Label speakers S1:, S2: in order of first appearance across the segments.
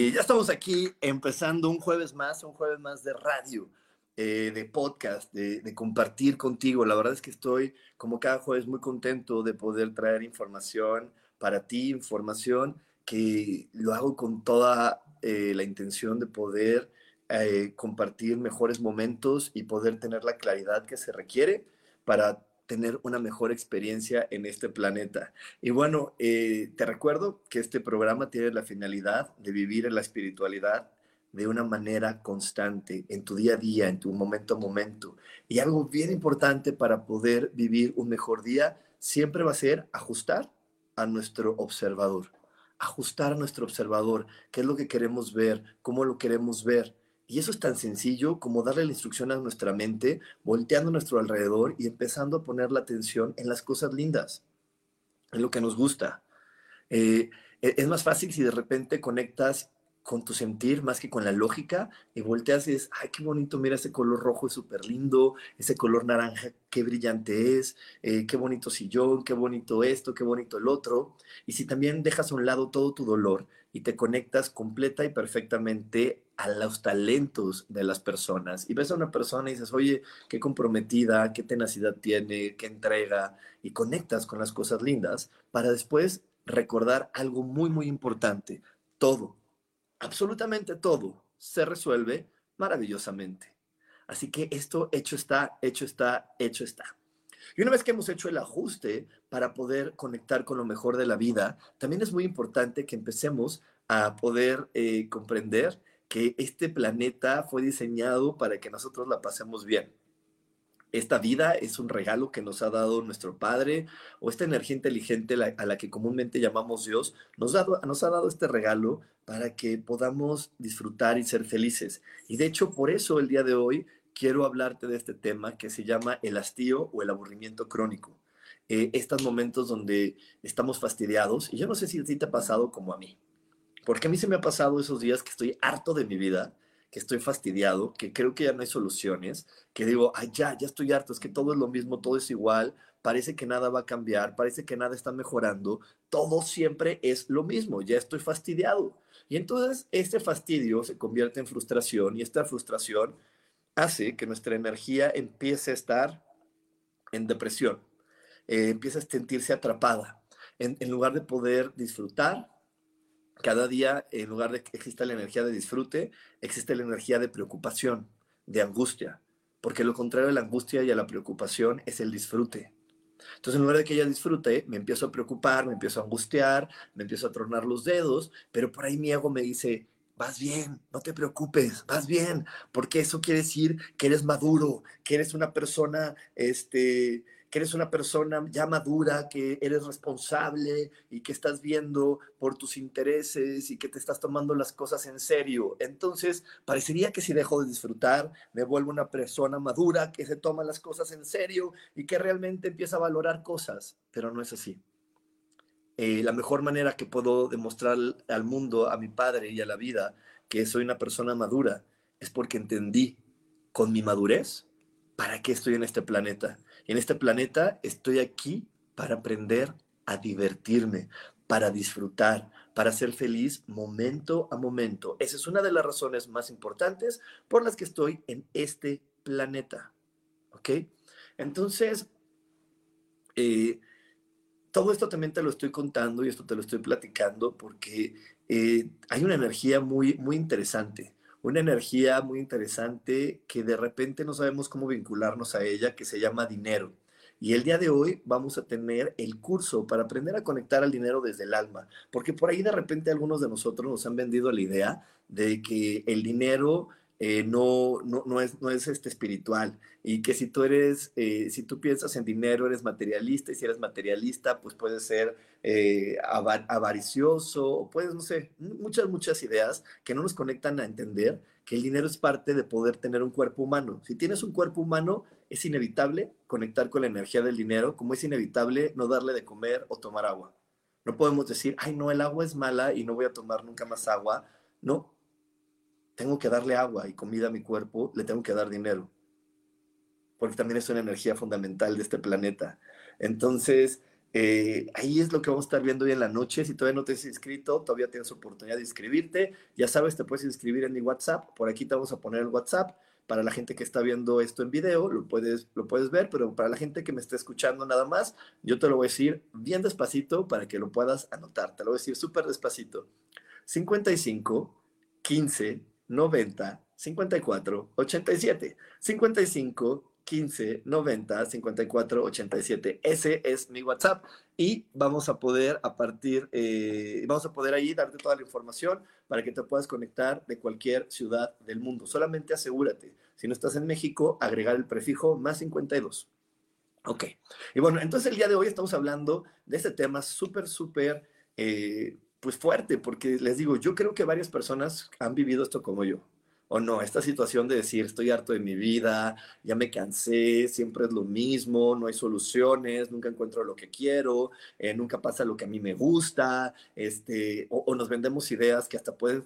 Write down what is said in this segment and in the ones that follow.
S1: Y ya estamos aquí empezando un jueves más, un jueves más de radio, eh, de podcast, de, compartir contigo. La verdad es que estoy, como cada jueves, muy contento de poder traer información para ti, información que lo hago con toda eh, la intención de poder eh, compartir mejores momentos y poder tener la claridad que se requiere para tener una mejor experiencia en este planeta. Y bueno, eh, te recuerdo que este programa tiene la finalidad de vivir en la espiritualidad de una manera constante, en tu día a día, en tu momento a momento. Y algo bien importante para poder vivir un mejor día siempre va a ser ajustar a nuestro observador, ajustar a nuestro observador, qué es lo que queremos ver, cómo lo queremos ver. Y eso es tan sencillo como darle la instrucción a nuestra mente, volteando nuestro alrededor y empezando a poner la atención en las cosas lindas, en lo que nos gusta. Eh, e-, es más fácil si de repente conectas con tu sentir más que con la lógica y volteas y dices, ay, qué bonito, mira ese color rojo es súper lindo, ese color naranja, qué brillante es, eh, qué bonito sillón, qué bonito esto, qué bonito el otro. Y si también dejas a un lado todo tu dolor y te conectas completa y perfectamente a los talentos de las personas y ves a una persona y dices, oye, qué comprometida, qué tenacidad tiene, qué entrega, y conectas con las cosas lindas para después recordar algo muy, muy importante. Todo, absolutamente todo, se resuelve maravillosamente. Así que esto hecho está, hecho está, hecho está. Y una vez que hemos hecho el ajuste para poder conectar con lo mejor de la vida, también es muy importante que empecemos a poder eh, comprender que este planeta fue diseñado para que nosotros la pasemos bien. Esta vida es un regalo que nos ha dado nuestro Padre o esta energía inteligente a la que comúnmente llamamos Dios, nos, nos ha dado este regalo para que podamos disfrutar y ser felices. Y de hecho, por eso el día de hoy quiero hablarte de este tema que se llama el hastío o el aburrimiento crónico. Eh, estos momentos donde estamos fastidiados, y yo no sé si a ti te ha pasado como a mí, porque a mí se me ha pasado esos días que estoy harto de mi vida, que estoy fastidiado, que creo que ya no hay soluciones, que digo, ay, ya, ya estoy harto, es que todo es lo mismo, todo es igual, parece que nada va a cambiar, parece que nada está mejorando, todo siempre es lo mismo, ya estoy fastidiado. Y entonces este fastidio se convierte en frustración y esta frustración hace que nuestra energía empiece a estar en depresión, eh, empieza a sentirse atrapada, en, en lugar de poder disfrutar, cada día, en lugar de que exista la energía de disfrute, existe la energía de preocupación, de angustia, porque lo contrario de la angustia y a la preocupación es el disfrute. Entonces, en lugar de que ella disfrute, me empiezo a preocupar, me empiezo a angustiar, me empiezo a tronar los dedos, pero por ahí mi ego me dice, vas bien, no te preocupes, vas bien, porque eso quiere decir que eres maduro, que eres una persona, este, que eres una persona ya madura, que eres responsable y que estás viendo por tus intereses y que te estás tomando las cosas en serio. Entonces, parecería que si dejo de disfrutar, me vuelvo una persona madura que se toma las cosas en serio y que realmente empieza a valorar cosas, pero no es así. Eh, la mejor manera que puedo demostrar al mundo, a mi padre y a la vida que soy una persona madura es porque entendí con mi madurez para qué estoy en este planeta. En este planeta estoy aquí para aprender a divertirme, para disfrutar, para ser feliz momento a momento. Esa es una de las razones más importantes por las que estoy en este planeta. ¿Ok? Entonces, eh, todo esto también te lo estoy contando y esto te lo estoy platicando porque eh, hay una energía muy, muy interesante, una energía muy interesante que de repente no sabemos cómo vincularnos a ella, que se llama dinero. Y el día de hoy vamos a tener el curso para aprender a conectar al dinero desde el alma, porque por ahí de repente algunos de nosotros nos han vendido la idea de que el dinero eh, no, no, no, es, no es este espiritual. Y que si tú eres, eh, si tú piensas en dinero, eres materialista, y si eres materialista, pues puedes ser eh, avaricioso, o puedes, no sé, muchas, muchas ideas que no nos conectan a entender que el dinero es parte de poder tener un cuerpo humano. Si tienes un cuerpo humano, es inevitable conectar con la energía del dinero, como es inevitable no darle de comer o tomar agua. No podemos decir, ay, no, el agua es mala y no voy a tomar nunca más agua. No, tengo que darle agua y comida a mi cuerpo, le tengo que dar dinero. Porque también es una energía fundamental de este planeta. Entonces, eh, ahí es lo que vamos a estar viendo hoy en la noche. Si todavía no te has inscrito, todavía tienes oportunidad de inscribirte. Ya sabes, te puedes inscribir en mi WhatsApp. Por aquí te vamos a poner el WhatsApp. Para la gente que está viendo esto en video, lo puedes, lo puedes ver, pero para la gente que me está escuchando nada más, yo te lo voy a decir bien despacito para que lo puedas anotar. Te lo voy a decir súper despacito. 55, 15, 90 54 87 55 15 90 54 87 ese es mi WhatsApp. Y vamos a poder a partir eh, vamos a poder ahí darte toda la información para que te puedas conectar de cualquier ciudad del mundo. Solamente asegúrate si no estás en México agregar el prefijo más 52 ok. Y bueno entonces el día de hoy estamos hablando de este tema súper súper eh, pues fuerte, porque les digo, yo creo que varias personas han vivido esto como yo. O no, esta situación de decir, estoy harto de mi vida, ya me cansé, siempre es lo mismo, no hay soluciones, nunca encuentro lo que quiero, eh, nunca pasa lo que a mí me gusta, este, o, nos vendemos ideas que hasta pueden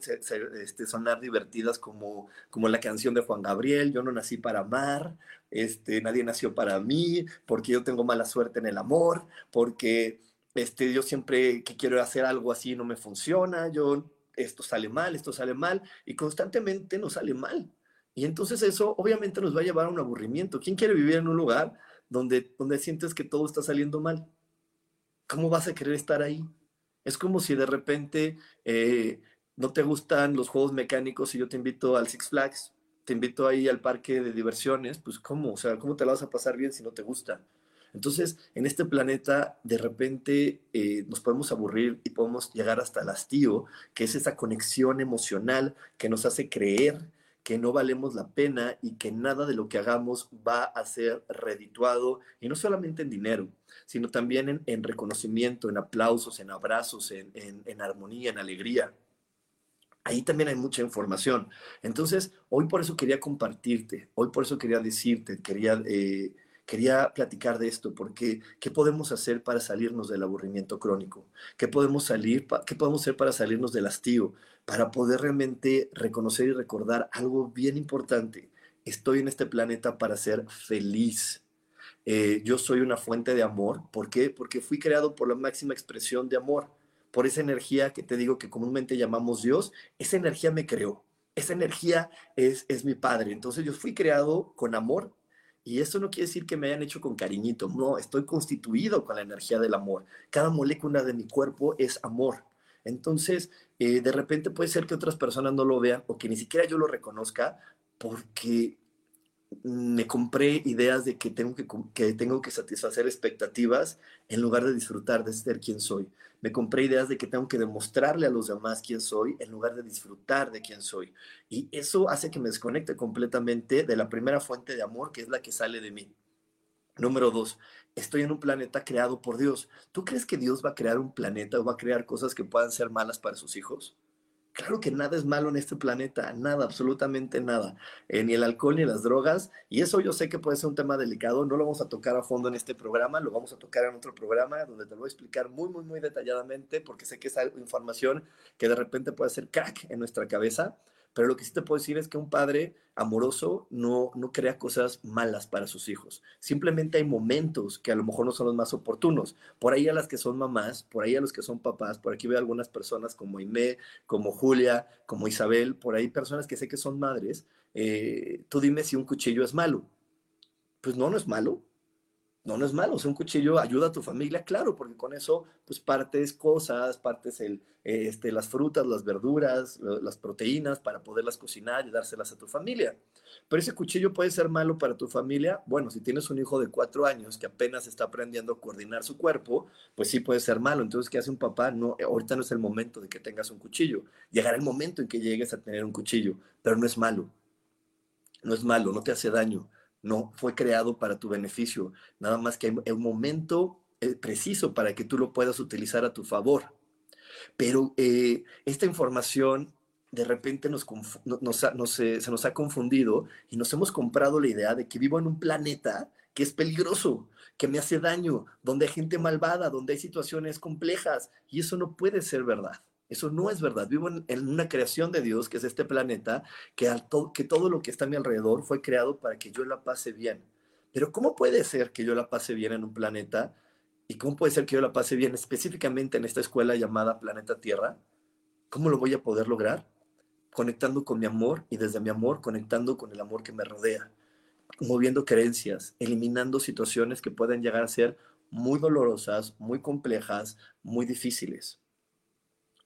S1: este, sonar divertidas como, como la canción de Juan Gabriel, yo no nací para amar, este, nadie nació para mí, porque yo tengo mala suerte en el amor, porque este, yo siempre que quiero hacer algo así no me funciona, yo esto sale mal, esto sale mal, y constantemente nos sale mal. Y entonces eso obviamente nos va a llevar a un aburrimiento. ¿Quién quiere vivir en un lugar donde, donde sientes que todo está saliendo mal? ¿Cómo vas a querer estar ahí? Es como si de repente eh, no te gustan los juegos mecánicos y yo te invito al Six Flags, te invito ahí al parque de diversiones, pues ¿cómo? O sea, ¿cómo te la vas a pasar bien si no te gusta? Entonces, en este planeta, de repente eh, nos podemos aburrir y podemos llegar hasta el hastío, que es esa conexión emocional que nos hace creer que no valemos la pena y que nada de lo que hagamos va a ser redituado, y no solamente en dinero, sino también en, reconocimiento, en aplausos, en abrazos, en, armonía, en alegría. Ahí también hay mucha información. Entonces, hoy por eso quería compartirte, hoy por eso quería decirte, quería eh, quería platicar de esto porque ¿qué podemos hacer para salirnos del aburrimiento crónico? ¿Qué podemos, salir, qué podemos hacer para salirnos del hastío? Para poder realmente reconocer y recordar algo bien importante. Estoy en este planeta para ser feliz. Eh, yo soy una fuente de amor. ¿Por qué? Porque fui creado por la máxima expresión de amor, por esa energía que te digo que comúnmente llamamos Dios. Esa energía me creó. Esa energía es, es mi padre. Entonces yo fui creado con amor y eso no quiere decir que me hayan hecho con cariñito, no, estoy constituido con la energía del amor. Cada molécula de mi cuerpo es amor. Entonces, eh, de repente puede ser que otras personas no lo vean o que ni siquiera yo lo reconozca porque me compré ideas de que tengo que, que tengo que satisfacer expectativas en lugar de disfrutar de ser quien soy. Me compré ideas de que tengo que demostrarle a los demás quién soy en lugar de disfrutar de quién soy. Y eso hace que me desconecte completamente de la primera fuente de amor, que es la que sale de mí. Número dos, estoy en un planeta creado por Dios. ¿Tú crees que Dios va a crear un planeta o va a crear cosas que puedan ser malas para sus hijos? Claro que nada es malo en este planeta, nada, absolutamente nada. Eh, ni el alcohol ni las drogas. Y eso yo sé que puede ser un tema delicado, no lo vamos a tocar a fondo en este programa, lo vamos a tocar en otro programa donde te lo voy a explicar muy, muy, muy detalladamente porque sé que es información que de repente puede ser crack en nuestra cabeza. Pero lo que sí te puedo decir es que un padre amoroso no, no crea cosas malas para sus hijos. Simplemente hay momentos que a lo mejor no son los más oportunos. Por ahí a las que son mamás, por ahí a los que son papás, por aquí veo algunas personas como Aimé, como Julia, como Isabel, por ahí personas que sé que son madres. Eh, tú dime si un cuchillo es malo. Pues no, no es malo no, no es malo, un cuchillo ayuda a tu familia, claro, porque con eso pues partes cosas, partes el, este, las frutas, las verduras, las proteínas para poderlas cocinar y dárselas a tu familia. Pero ese cuchillo puede ser malo para tu familia. Bueno, si tienes un hijo de cuatro años que apenas está aprendiendo a coordinar su cuerpo, pues sí puede ser malo. Entonces, ¿qué hace un papá? No, ahorita no es el momento de que tengas un cuchillo. Llegará el momento en que llegues a tener un cuchillo, pero no es malo. No es malo, no te hace daño no fue creado para tu beneficio, nada más que hay un momento eh, preciso para que tú lo puedas utilizar a tu favor. Pero eh, esta información de repente nos, se nos ha confundido y nos hemos comprado la idea de que vivo en un planeta que es peligroso, que me hace daño, donde hay gente malvada, donde hay situaciones complejas, y eso no puede ser verdad. Eso no es verdad. Vivo en, una creación de Dios, que es este planeta, que, que todo lo que está a mi alrededor fue creado para que yo la pase bien. Pero ¿cómo puede ser que yo la pase bien en un planeta? ¿Y cómo puede ser que yo la pase bien específicamente en esta escuela llamada Planeta Tierra? ¿Cómo lo voy a poder lograr? Conectando con mi amor y desde mi amor conectando con el amor que me rodea, moviendo creencias, eliminando situaciones que pueden llegar a ser muy dolorosas, muy complejas, muy difíciles.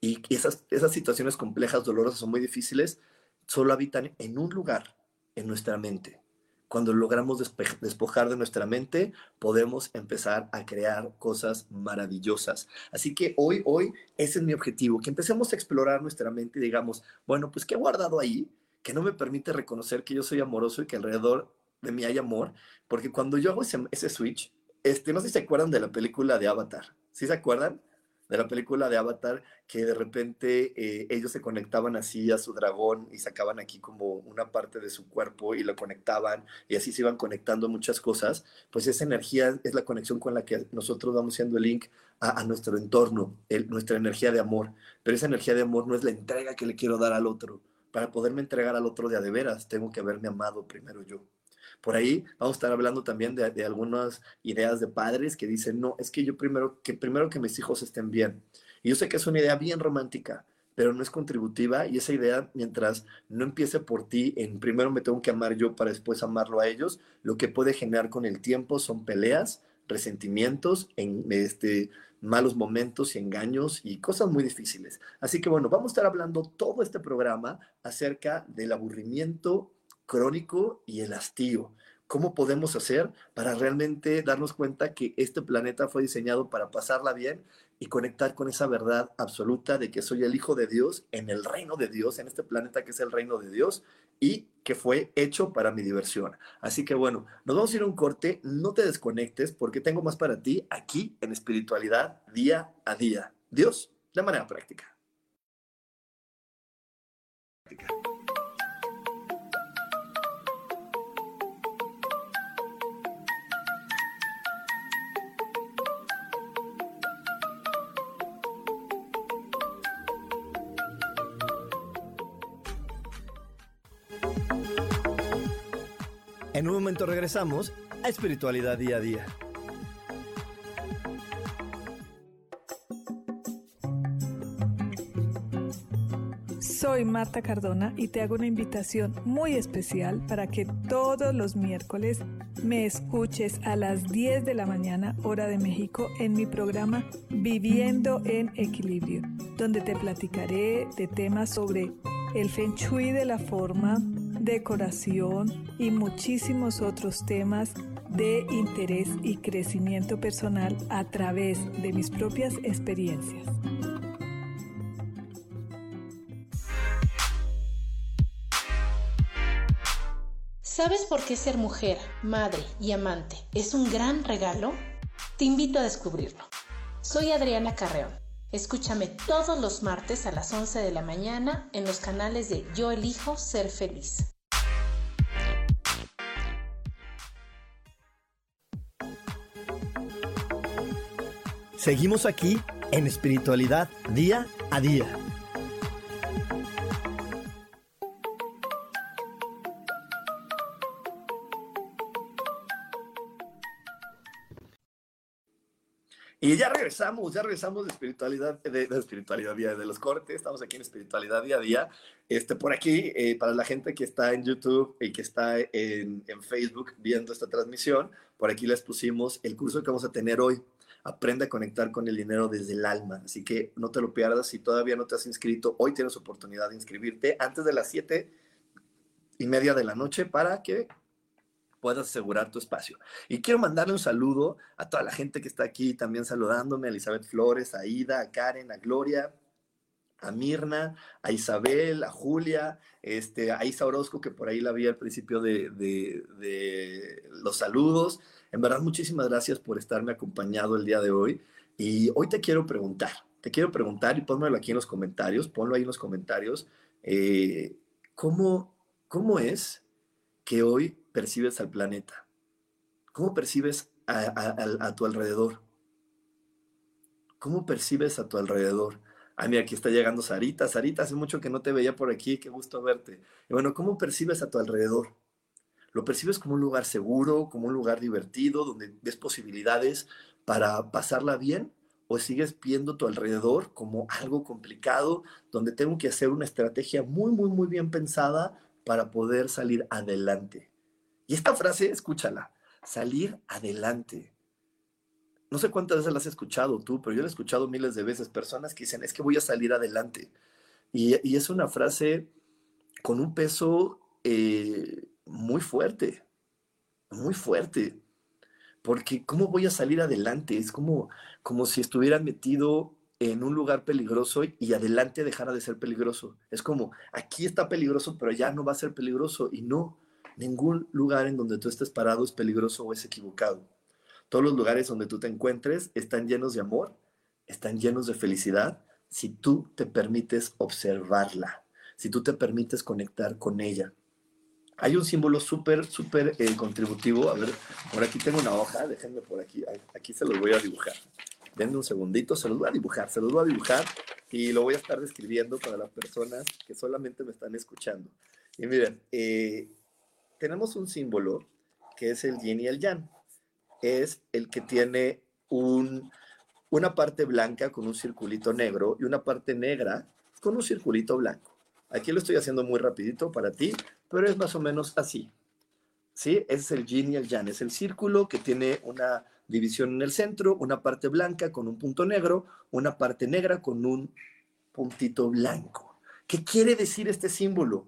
S1: Y esas, esas situaciones complejas, dolorosas o muy difíciles, solo habitan en un lugar, en nuestra mente. Cuando logramos despojar de nuestra mente, podemos empezar a crear cosas maravillosas. Así que hoy, hoy, ese es mi objetivo, que empecemos a explorar nuestra mente y digamos, bueno, pues ¿qué he guardado ahí que no me permite reconocer que yo soy amoroso y que alrededor de mí hay amor? Porque cuando yo hago ese, switch, este, no sé si se acuerdan de la película de Avatar. ¿Sí se acuerdan? De la película de Avatar, que de repente eh, ellos se conectaban así a su dragón y sacaban aquí como una parte de su cuerpo y lo conectaban y así se iban conectando muchas cosas, pues esa energía es la conexión con la que nosotros vamos siendo el link a, nuestro entorno, nuestra energía de amor. Pero esa energía de amor no es la entrega que le quiero dar al otro. Para poderme entregar al otro de a de veras, tengo que haberme amado primero yo. Por ahí vamos a estar hablando también de, algunas ideas de padres que dicen, no, es que yo primero que, primero que mis hijos estén bien. Y yo sé que es una idea bien romántica, pero no es contributiva y esa idea, mientras no empiece por ti, en primero me tengo que amar yo para después amarlo a ellos, lo que puede generar con el tiempo son peleas, resentimientos, en este, malos momentos y engaños y cosas muy difíciles. Así que bueno, vamos a estar hablando todo este programa acerca del aburrimiento crónico y el hastío. ¿Cómo podemos hacer para realmente darnos cuenta que este planeta fue diseñado para pasarla bien y conectar con esa verdad absoluta de que soy el Hijo de Dios en el reino de Dios, en este planeta que es el reino de Dios y que fue hecho para mi diversión? Así que bueno, nos vamos a ir a un corte, no te desconectes porque tengo más para ti aquí en espiritualidad día a día. Dios, de manera práctica. En un momento regresamos a Espiritualidad Día a Día.
S2: Soy Marta Cardona y te hago una invitación muy especial para que todos los miércoles me escuches a las 10 de la mañana hora de México en mi programa Viviendo en Equilibrio, donde te platicaré de temas sobre el feng shui de la forma, decoración y muchísimos otros temas de interés y crecimiento personal a través de mis propias experiencias.
S3: ¿Sabes por qué ser mujer, madre y amante es un gran regalo? Te invito a descubrirlo. Soy Adriana Carreón. Escúchame todos los martes a las 11 de la mañana en los canales de Yo elijo ser feliz.
S1: Seguimos aquí en espiritualidad día a día. Y ya regresamos, ya regresamos de espiritualidad, de, espiritualidad día de los cortes, estamos aquí en espiritualidad día a día. Este, por aquí, eh, para la gente que está en YouTube y que está en, Facebook viendo esta transmisión, por aquí les pusimos el curso que vamos a tener hoy. Aprende a conectar con el dinero desde el alma. Así que no te lo pierdas. Si todavía no te has inscrito, hoy tienes oportunidad de inscribirte antes de las siete y media de la noche para que puedas asegurar tu espacio. Y quiero mandarle un saludo a toda la gente que está aquí también saludándome, a Elizabeth Flores, a Ida, a Karen, a Gloria, a Mirna, a Isabel, a Julia, este, a Isa Orozco, que por ahí la vi al principio de, de, los saludos. En verdad, muchísimas gracias por estarme acompañado el día de hoy. Y hoy te quiero preguntar, te quiero preguntar y pónmelo aquí en los comentarios, ponlo ahí en los comentarios, eh, ¿cómo, ¿cómo es que hoy percibes al planeta? ¿Cómo percibes a, tu alrededor? ¿Cómo percibes a tu alrededor? Ah, mira, aquí está llegando Sarita. Sarita, hace mucho que no te veía por aquí, qué gusto verte. Y bueno, ¿cómo percibes a tu alrededor? ¿Lo percibes como un lugar seguro, como un lugar divertido, donde ves posibilidades para pasarla bien? ¿O sigues viendo tu alrededor como algo complicado, donde tengo que hacer una estrategia muy, muy, muy bien pensada para poder salir adelante? Y esta frase, escúchala, salir adelante. No sé cuántas veces la has escuchado tú, pero yo la he escuchado miles de veces. Personas que dicen, es que voy a salir adelante. Y, es una frase con un peso eh, muy fuerte, muy fuerte. Porque ¿cómo voy a salir adelante? Es como, como si estuvieran metido en un lugar peligroso y adelante dejara de ser peligroso. Es como, aquí está peligroso, pero ya no va a ser peligroso. Y no, Ningún lugar en donde tú estés parado es peligroso o es equivocado. Todos los lugares donde tú te encuentres están llenos de amor, están llenos de felicidad, si tú te permites observarla, si tú te permites conectar con ella. Hay un símbolo súper, súper eh, contributivo. A ver, por aquí tengo una hoja, déjenme por aquí, aquí se los voy a dibujar. Denme un segundito, se los voy a dibujar, se los voy a dibujar y lo voy a estar describiendo para las personas que solamente me están escuchando. Y miren, eh, tenemos un símbolo que es el yin y el yang. Es el que tiene un, una parte blanca con un circulito negro y una parte negra con un circulito blanco. Aquí lo estoy haciendo muy rapidito para ti, pero es más o menos así. ¿Sí? Es el yin y el yang. Es el círculo que tiene una división en el centro, una parte blanca con un punto negro, una parte negra con un puntito blanco. ¿Qué quiere decir este símbolo?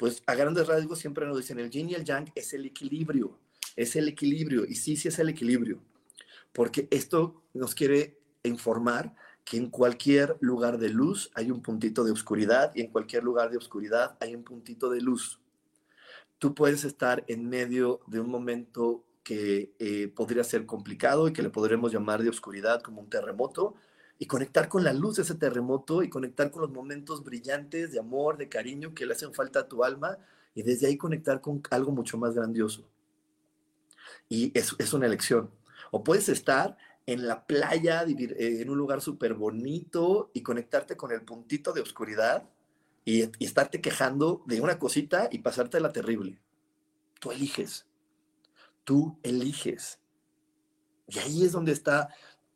S1: pues a grandes rasgos siempre nos dicen el yin y el yang es el equilibrio, es el equilibrio, y sí, sí es el equilibrio, porque esto nos quiere informar que en cualquier lugar de luz hay un puntito de oscuridad y en cualquier lugar de oscuridad hay un puntito de luz. Tú puedes estar en medio de un momento que eh, podría ser complicado y que le podremos llamar de oscuridad como un terremoto, y conectar con la luz de ese terremoto y conectar con los momentos brillantes de amor, de cariño que le hacen falta a tu alma y desde ahí conectar con algo mucho más grandioso. Y es, es una elección. O puedes estar en la playa, eh, en un lugar súper bonito y conectarte con el puntito de oscuridad y, y estarte quejando de una cosita y pasarte la terrible. Tú eliges. Tú eliges. Y ahí es donde está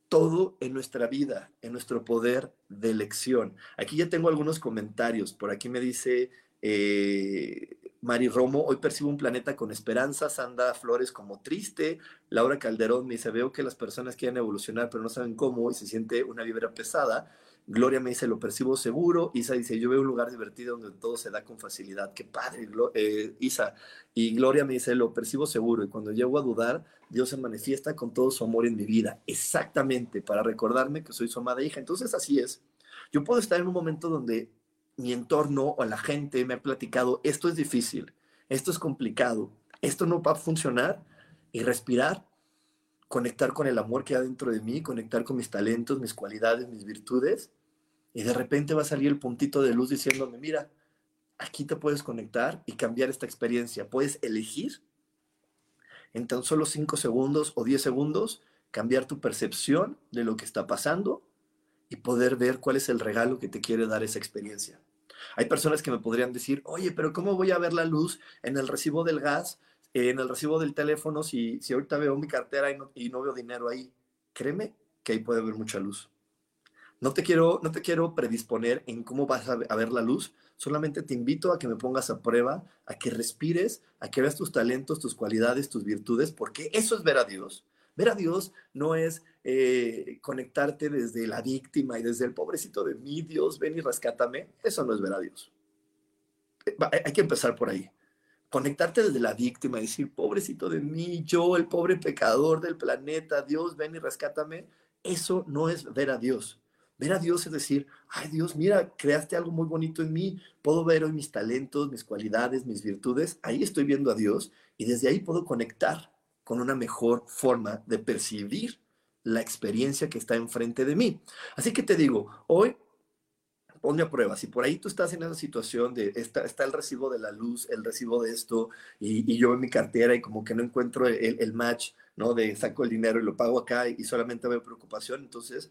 S1: todo en nuestra vida, en nuestro poder de elección. Aquí ya tengo algunos comentarios. Por aquí me dice eh, Mari Romo, hoy percibo un planeta con esperanza, Sandra Flores como triste, Laura Calderón me dice, veo que las personas quieren evolucionar pero no saben cómo y se siente una vibra pesada. Gloria me dice, lo percibo seguro. Isa dice, yo veo un lugar divertido donde todo se da con facilidad. Qué padre, eh, Isa. Y Gloria me dice, lo percibo seguro. Y cuando llego a dudar, Dios se manifiesta con todo su amor en mi vida. Exactamente, para recordarme que soy su amada hija. Entonces así es. Yo puedo estar en un momento donde mi entorno o la gente me ha platicado, esto es difícil, esto es complicado, esto no va a funcionar. Y respirar conectar con el amor que hay dentro de mí, conectar con mis talentos, mis cualidades, mis virtudes, y de repente va a salir el puntito de luz diciéndome, mira, aquí te puedes conectar y cambiar esta experiencia. Puedes elegir en tan solo 5 segundos o 10 segundos cambiar tu percepción de lo que está pasando y poder ver cuál es el regalo que te quiere dar esa experiencia. Hay personas que me podrían decir, oye, pero ¿cómo voy a ver la luz en el recibo del gas en el recibo del teléfono, si, si ahorita veo mi cartera y no, y no veo dinero ahí, créeme que ahí puede haber mucha luz. No te quiero, no te quiero predisponer en cómo vas a, ver la luz, solamente te invito a que me pongas a prueba, a que respires, a que veas tus talentos, tus cualidades, tus virtudes, porque eso es ver a Dios. Ver a Dios no es eh, conectarte desde la víctima y desde el pobrecito de mí, Dios, ven y rescátame. Eso no es ver a Dios. Eh, hay que empezar por ahí conectarte desde la víctima, decir, pobrecito de mí, yo, el pobre pecador del planeta, Dios, ven y rescátame, eso no es ver a Dios. Ver a Dios es decir, ay Dios, mira, creaste algo muy bonito en mí, puedo ver hoy mis talentos, mis cualidades, mis virtudes, ahí estoy viendo a Dios y desde ahí puedo conectar con una mejor forma de percibir la experiencia que está enfrente de mí. Así que te digo, hoy ponme a prueba. Si por ahí tú estás en esa situación de está, está el recibo de la luz, el recibo de esto, y, yo en mi cartera y como que no encuentro el, el, match, ¿no? De saco el dinero y lo pago acá y, solamente veo preocupación, entonces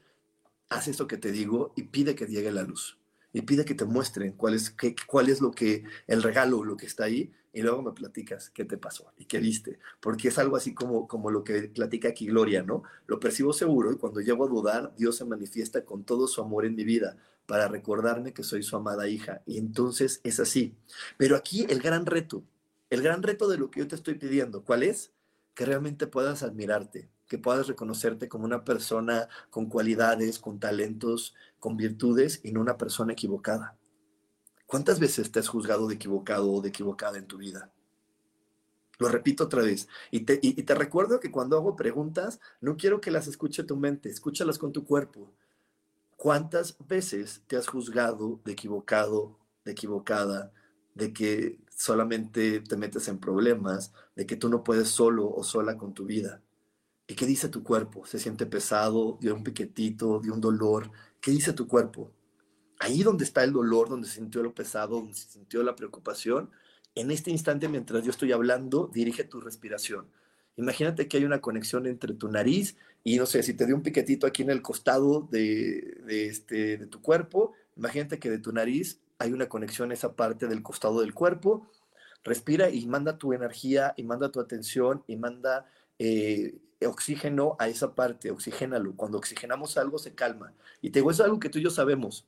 S1: haz esto que te digo y pide que llegue la luz. Y pide que te muestren cuál es, qué, cuál es lo que, el regalo, lo que está ahí, y luego me platicas qué te pasó y qué viste, porque es algo así como, como lo que platica aquí Gloria, ¿no? Lo percibo seguro y cuando llego a dudar, Dios se manifiesta con todo su amor en mi vida para recordarme que soy su amada hija. Y entonces es así. Pero aquí el gran reto, el gran reto de lo que yo te estoy pidiendo, ¿cuál es? Que realmente puedas admirarte, que puedas reconocerte como una persona con cualidades, con talentos, con virtudes y no una persona equivocada. ¿Cuántas veces te has juzgado de equivocado o de equivocada en tu vida? Lo repito otra vez. Y te, y te recuerdo que cuando hago preguntas, no quiero que las escuche tu mente, escúchalas con tu cuerpo. ¿Cuántas veces te has juzgado de equivocado, de equivocada, de que solamente te metes en problemas, de que tú no puedes solo o sola con tu vida? ¿Y qué dice tu cuerpo? ¿Se siente pesado, de un piquetito, de un dolor? ¿Qué dice tu cuerpo? Ahí donde está el dolor, donde se sintió lo pesado, donde se sintió la preocupación, en este instante mientras yo estoy hablando, dirige tu respiración. Imagínate que hay una conexión entre tu nariz y no sé, si te dio un piquetito aquí en el costado de, este, de tu cuerpo, imagínate que de tu nariz hay una conexión a esa parte del costado del cuerpo. Respira y manda tu energía y manda tu atención y manda eh, oxígeno a esa parte, oxigénalo. Cuando oxigenamos algo se calma. Y te digo, es algo que tú y yo sabemos.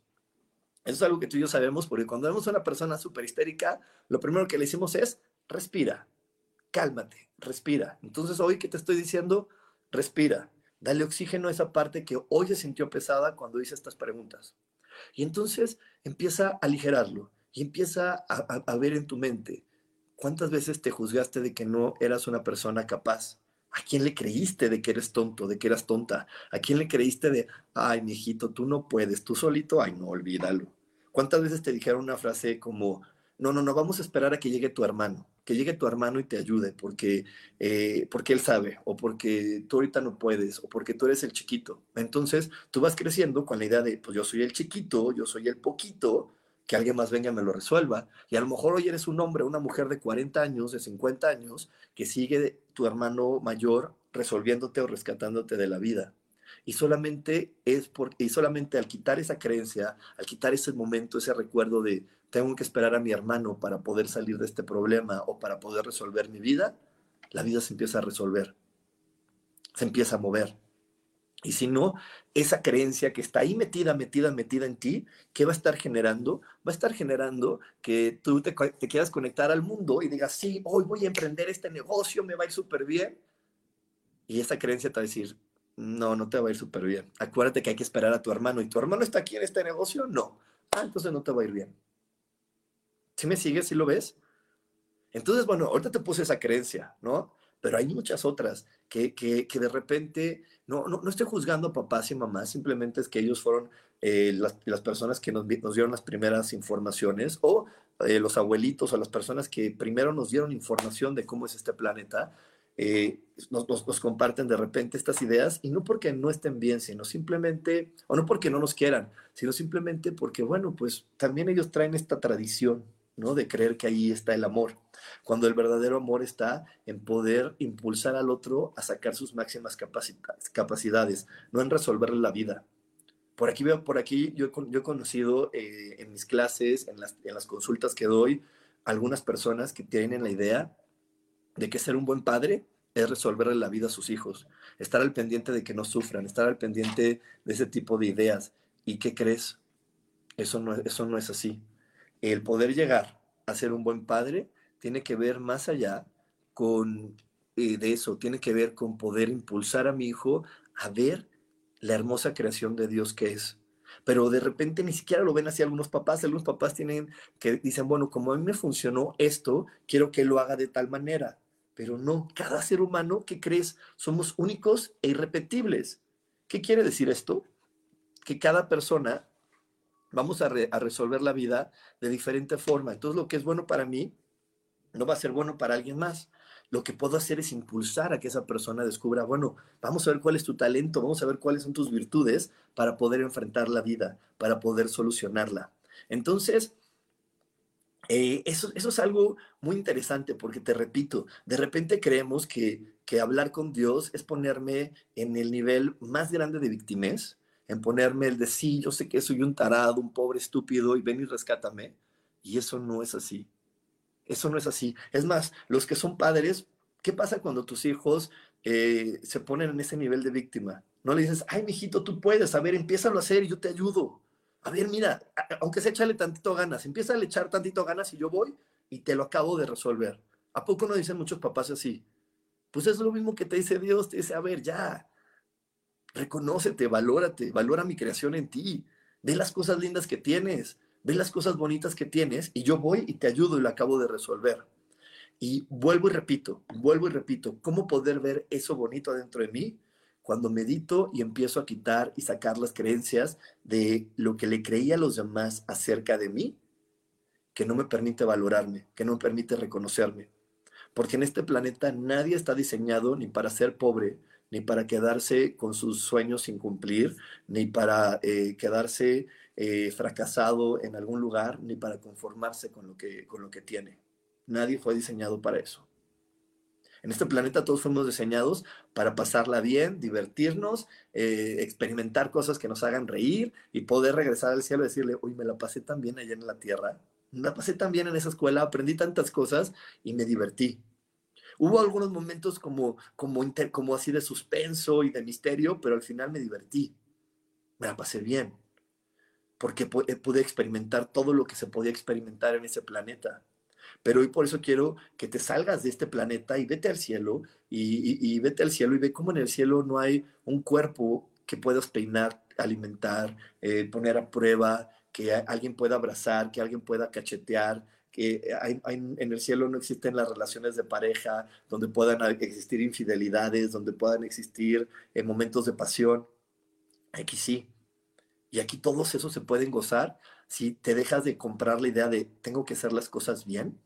S1: Es algo que tú y yo sabemos porque cuando vemos a una persona súper histérica, lo primero que le decimos es, respira, cálmate, respira. Entonces hoy que te estoy diciendo, respira, dale oxígeno a esa parte que hoy se sintió pesada cuando hice estas preguntas. Y entonces empieza a aligerarlo y empieza a, ver en tu mente cuántas veces te juzgaste de que no eras una persona capaz. ¿A quién le creíste de que eres tonto, de que eras tonta? ¿A quién le creíste de, ay, mijito, tú no puedes, tú solito? Ay, no, olvídalo. ¿Cuántas veces te dijeron una frase como, no, no, no, vamos a esperar a que llegue tu hermano? que llegue tu hermano y te ayude porque, eh, porque él sabe o porque tú ahorita no puedes o porque tú eres el chiquito. Entonces tú vas creciendo con la idea de, pues yo soy el chiquito, yo soy el poquito, que alguien más venga y me lo resuelva. Y a lo mejor hoy eres un hombre, una mujer de 40 años, de 50 años, que sigue tu hermano mayor resolviéndote o rescatándote de la vida. Y solamente es porque, y solamente al quitar esa creencia, al quitar ese momento, ese recuerdo de, tengo que esperar a mi hermano para poder salir de este problema o para poder resolver mi vida, la vida se empieza a resolver, se empieza a mover. Y si no, esa creencia que está ahí metida, metida, metida en ti, ¿qué va a estar generando? Va a estar generando que tú te, quieras conectar al mundo y digas, sí, hoy voy a emprender este negocio, me va a ir súper bien. Y esa creencia te va a decir, no, no te va a ir súper bien. Acuérdate que hay que esperar a tu hermano. ¿Y tu hermano está aquí en este negocio? No. Ah, entonces no te va a ir bien. ¿Sí me sigues? ¿Sí lo ves? Entonces, bueno, ahorita te puse esa creencia, ¿no? Pero hay muchas otras que, que, que de repente, no, no, no, estoy juzgando a papás y mamás, simplemente es que ellos fueron eh, las, las, personas que nos, nos, dieron las primeras informaciones o eh, los abuelitos o las personas que primero nos dieron información de cómo es este planeta eh, nos, nos, nos, comparten de repente estas ideas y no porque no estén bien, sino simplemente, o no porque no nos quieran, sino simplemente porque, bueno, pues también ellos traen esta tradición, ¿no? De creer que ahí está el amor, cuando el verdadero amor está en poder impulsar al otro a sacar sus máximas capacidades, no en resolverle la vida. Por aquí, por aquí yo, yo he conocido eh, en mis clases, en las, en las consultas que doy, algunas personas que tienen la idea de que ser un buen padre es resolverle la vida a sus hijos, estar al pendiente de que no sufran, estar al pendiente de ese tipo de ideas. ¿Y qué crees? Eso no, eso no es así. El poder llegar a ser un buen padre tiene que ver más allá con eh, de eso, tiene que ver con poder impulsar a mi hijo a ver la hermosa creación de Dios que es. Pero de repente ni siquiera lo ven así algunos papás. Algunos papás tienen que dicen, bueno, como a mí me funcionó esto, quiero que lo haga de tal manera pero no, cada ser humano, ¿qué crees? Somos únicos e irrepetibles. ¿Qué quiere decir esto? Que cada persona vamos a, re a, resolver la vida de diferente forma. Entonces lo que es bueno para mí no va a ser bueno para alguien más. Lo que puedo hacer es impulsar a que esa persona descubra, bueno, vamos a ver cuál es tu talento, vamos a ver cuáles son tus virtudes para poder enfrentar la vida, para poder solucionarla. Entonces, eh, eso, eso es algo muy interesante porque te repito, de repente creemos que, que hablar con Dios es ponerme en el nivel más grande de victimez, en ponerme el de sí, yo sé que soy un tarado, un pobre estúpido y ven y rescátame. Y eso no es así. Eso no es así. Es más, los que son padres, ¿qué pasa cuando tus hijos eh, se ponen en ese nivel de víctima? No le dices, ay, mijito, tú puedes, a ver, empieza a hacer y yo te ayudo a ver, mira, aunque se échale tantito ganas, empieza a echar tantito ganas y yo voy y te lo acabo de resolver. ¿A poco no dicen muchos papás así? Pues es lo mismo que te dice Dios, te dice, a ver, ya, reconócete, valórate, valora mi creación en ti, ve las cosas lindas que tienes, ve las cosas bonitas que tienes y yo voy y te ayudo y lo acabo de resolver. Y vuelvo y repito, vuelvo y repito, ¿cómo poder ver eso bonito dentro de mí? cuando medito y empiezo a quitar y sacar las creencias de lo que le creía a los demás acerca de mí, que no me permite valorarme, que no me permite reconocerme. Porque en este planeta nadie está diseñado ni para ser pobre, ni para quedarse con sus sueños sin cumplir, ni para eh, quedarse eh, fracasado en algún lugar, ni para conformarse con lo, que, con lo que tiene. Nadie fue diseñado para eso. En este planeta todos fuimos diseñados para pasarla bien, divertirnos, eh, experimentar cosas que nos hagan reír y poder regresar al cielo y decirle, uy, me la pasé tan bien allá en la tierra, me la pasé tan bien en esa escuela, aprendí tantas cosas y me divertí. Hubo algunos momentos como, como, como así de suspenso y de misterio, pero al final me divertí. Me la pasé bien. Porque eh, pude experimentar todo lo que se podía experimentar en ese planeta. Pero hoy por eso quiero que te salgas de este planeta y vete al cielo y, vete al cielo y ve cómo en el cielo no hay un cuerpo que puedas peinar, alimentar, eh, poner a prueba, que alguien pueda abrazar, que alguien pueda cachetear, que en el cielo no existen las relaciones de pareja, donde puedan existir infidelidades, donde puedan existir eh, momentos de pasión. Aquí sí. Y aquí todos esos se pueden gozar si te dejas de comprar la idea de tengo que hacer las cosas bien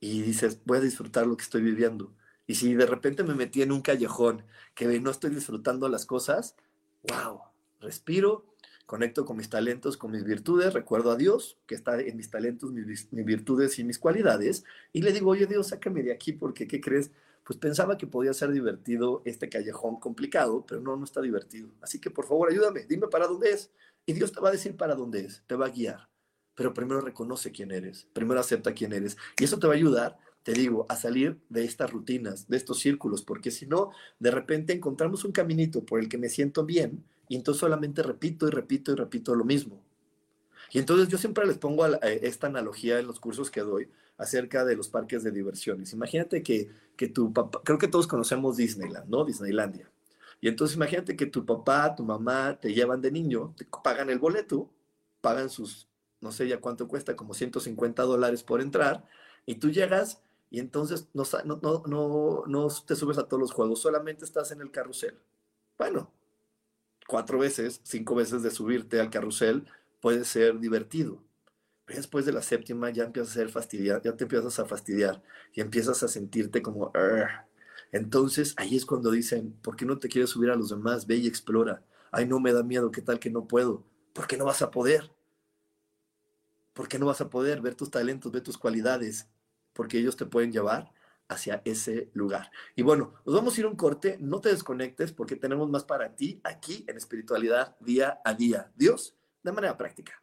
S1: y dices, voy a disfrutar lo que estoy viviendo. Y si de repente me metí en un callejón que no estoy disfrutando las cosas, wow, respiro, conecto con mis talentos, con mis virtudes, recuerdo a Dios, que está en mis talentos, mis, virtudes y mis cualidades, y le digo, oye Dios, sácame de aquí porque, ¿qué crees? Pues pensaba que podía ser divertido este callejón complicado, pero no, no está divertido. Así que por favor ayúdame, dime para dónde es. Y Dios te va a decir para dónde es, te va a guiar pero primero reconoce quién eres, primero acepta quién eres. Y eso te va a ayudar, te digo, a salir de estas rutinas, de estos círculos, porque si no, de repente encontramos un caminito por el que me siento bien y entonces solamente repito y repito y repito lo mismo. Y entonces yo siempre les pongo eh, esta analogía en los cursos que doy acerca de los parques de diversiones. Imagínate que, que tu papá, creo que todos conocemos Disneyland, ¿no? Disneylandia. Y entonces imagínate que tu papá, tu mamá te llevan de niño, te pagan el boleto, pagan sus, no sé ya cuánto cuesta, como 150 dólares por entrar, y tú llegas y entonces no, no, no, no te subes a todos los juegos, solamente estás en el carrusel. Bueno, cuatro veces, cinco veces de subirte al carrusel puede ser divertido. Pero después de la séptima ya empiezas a ser fastidiar, ya te empiezas a fastidiar y empiezas a sentirte como... Entonces ahí es cuando dicen, ¿por qué no te quieres subir a los demás? Ve y explora. Ay, no me da miedo, ¿qué tal que no puedo? ¿Por qué no vas a poder? ¿Por qué no vas a poder ver tus talentos, ver tus cualidades? Porque ellos te pueden llevar hacia ese lugar. Y bueno, nos vamos a ir un corte, no te desconectes porque tenemos más para ti aquí en espiritualidad día a día. Dios, de manera práctica.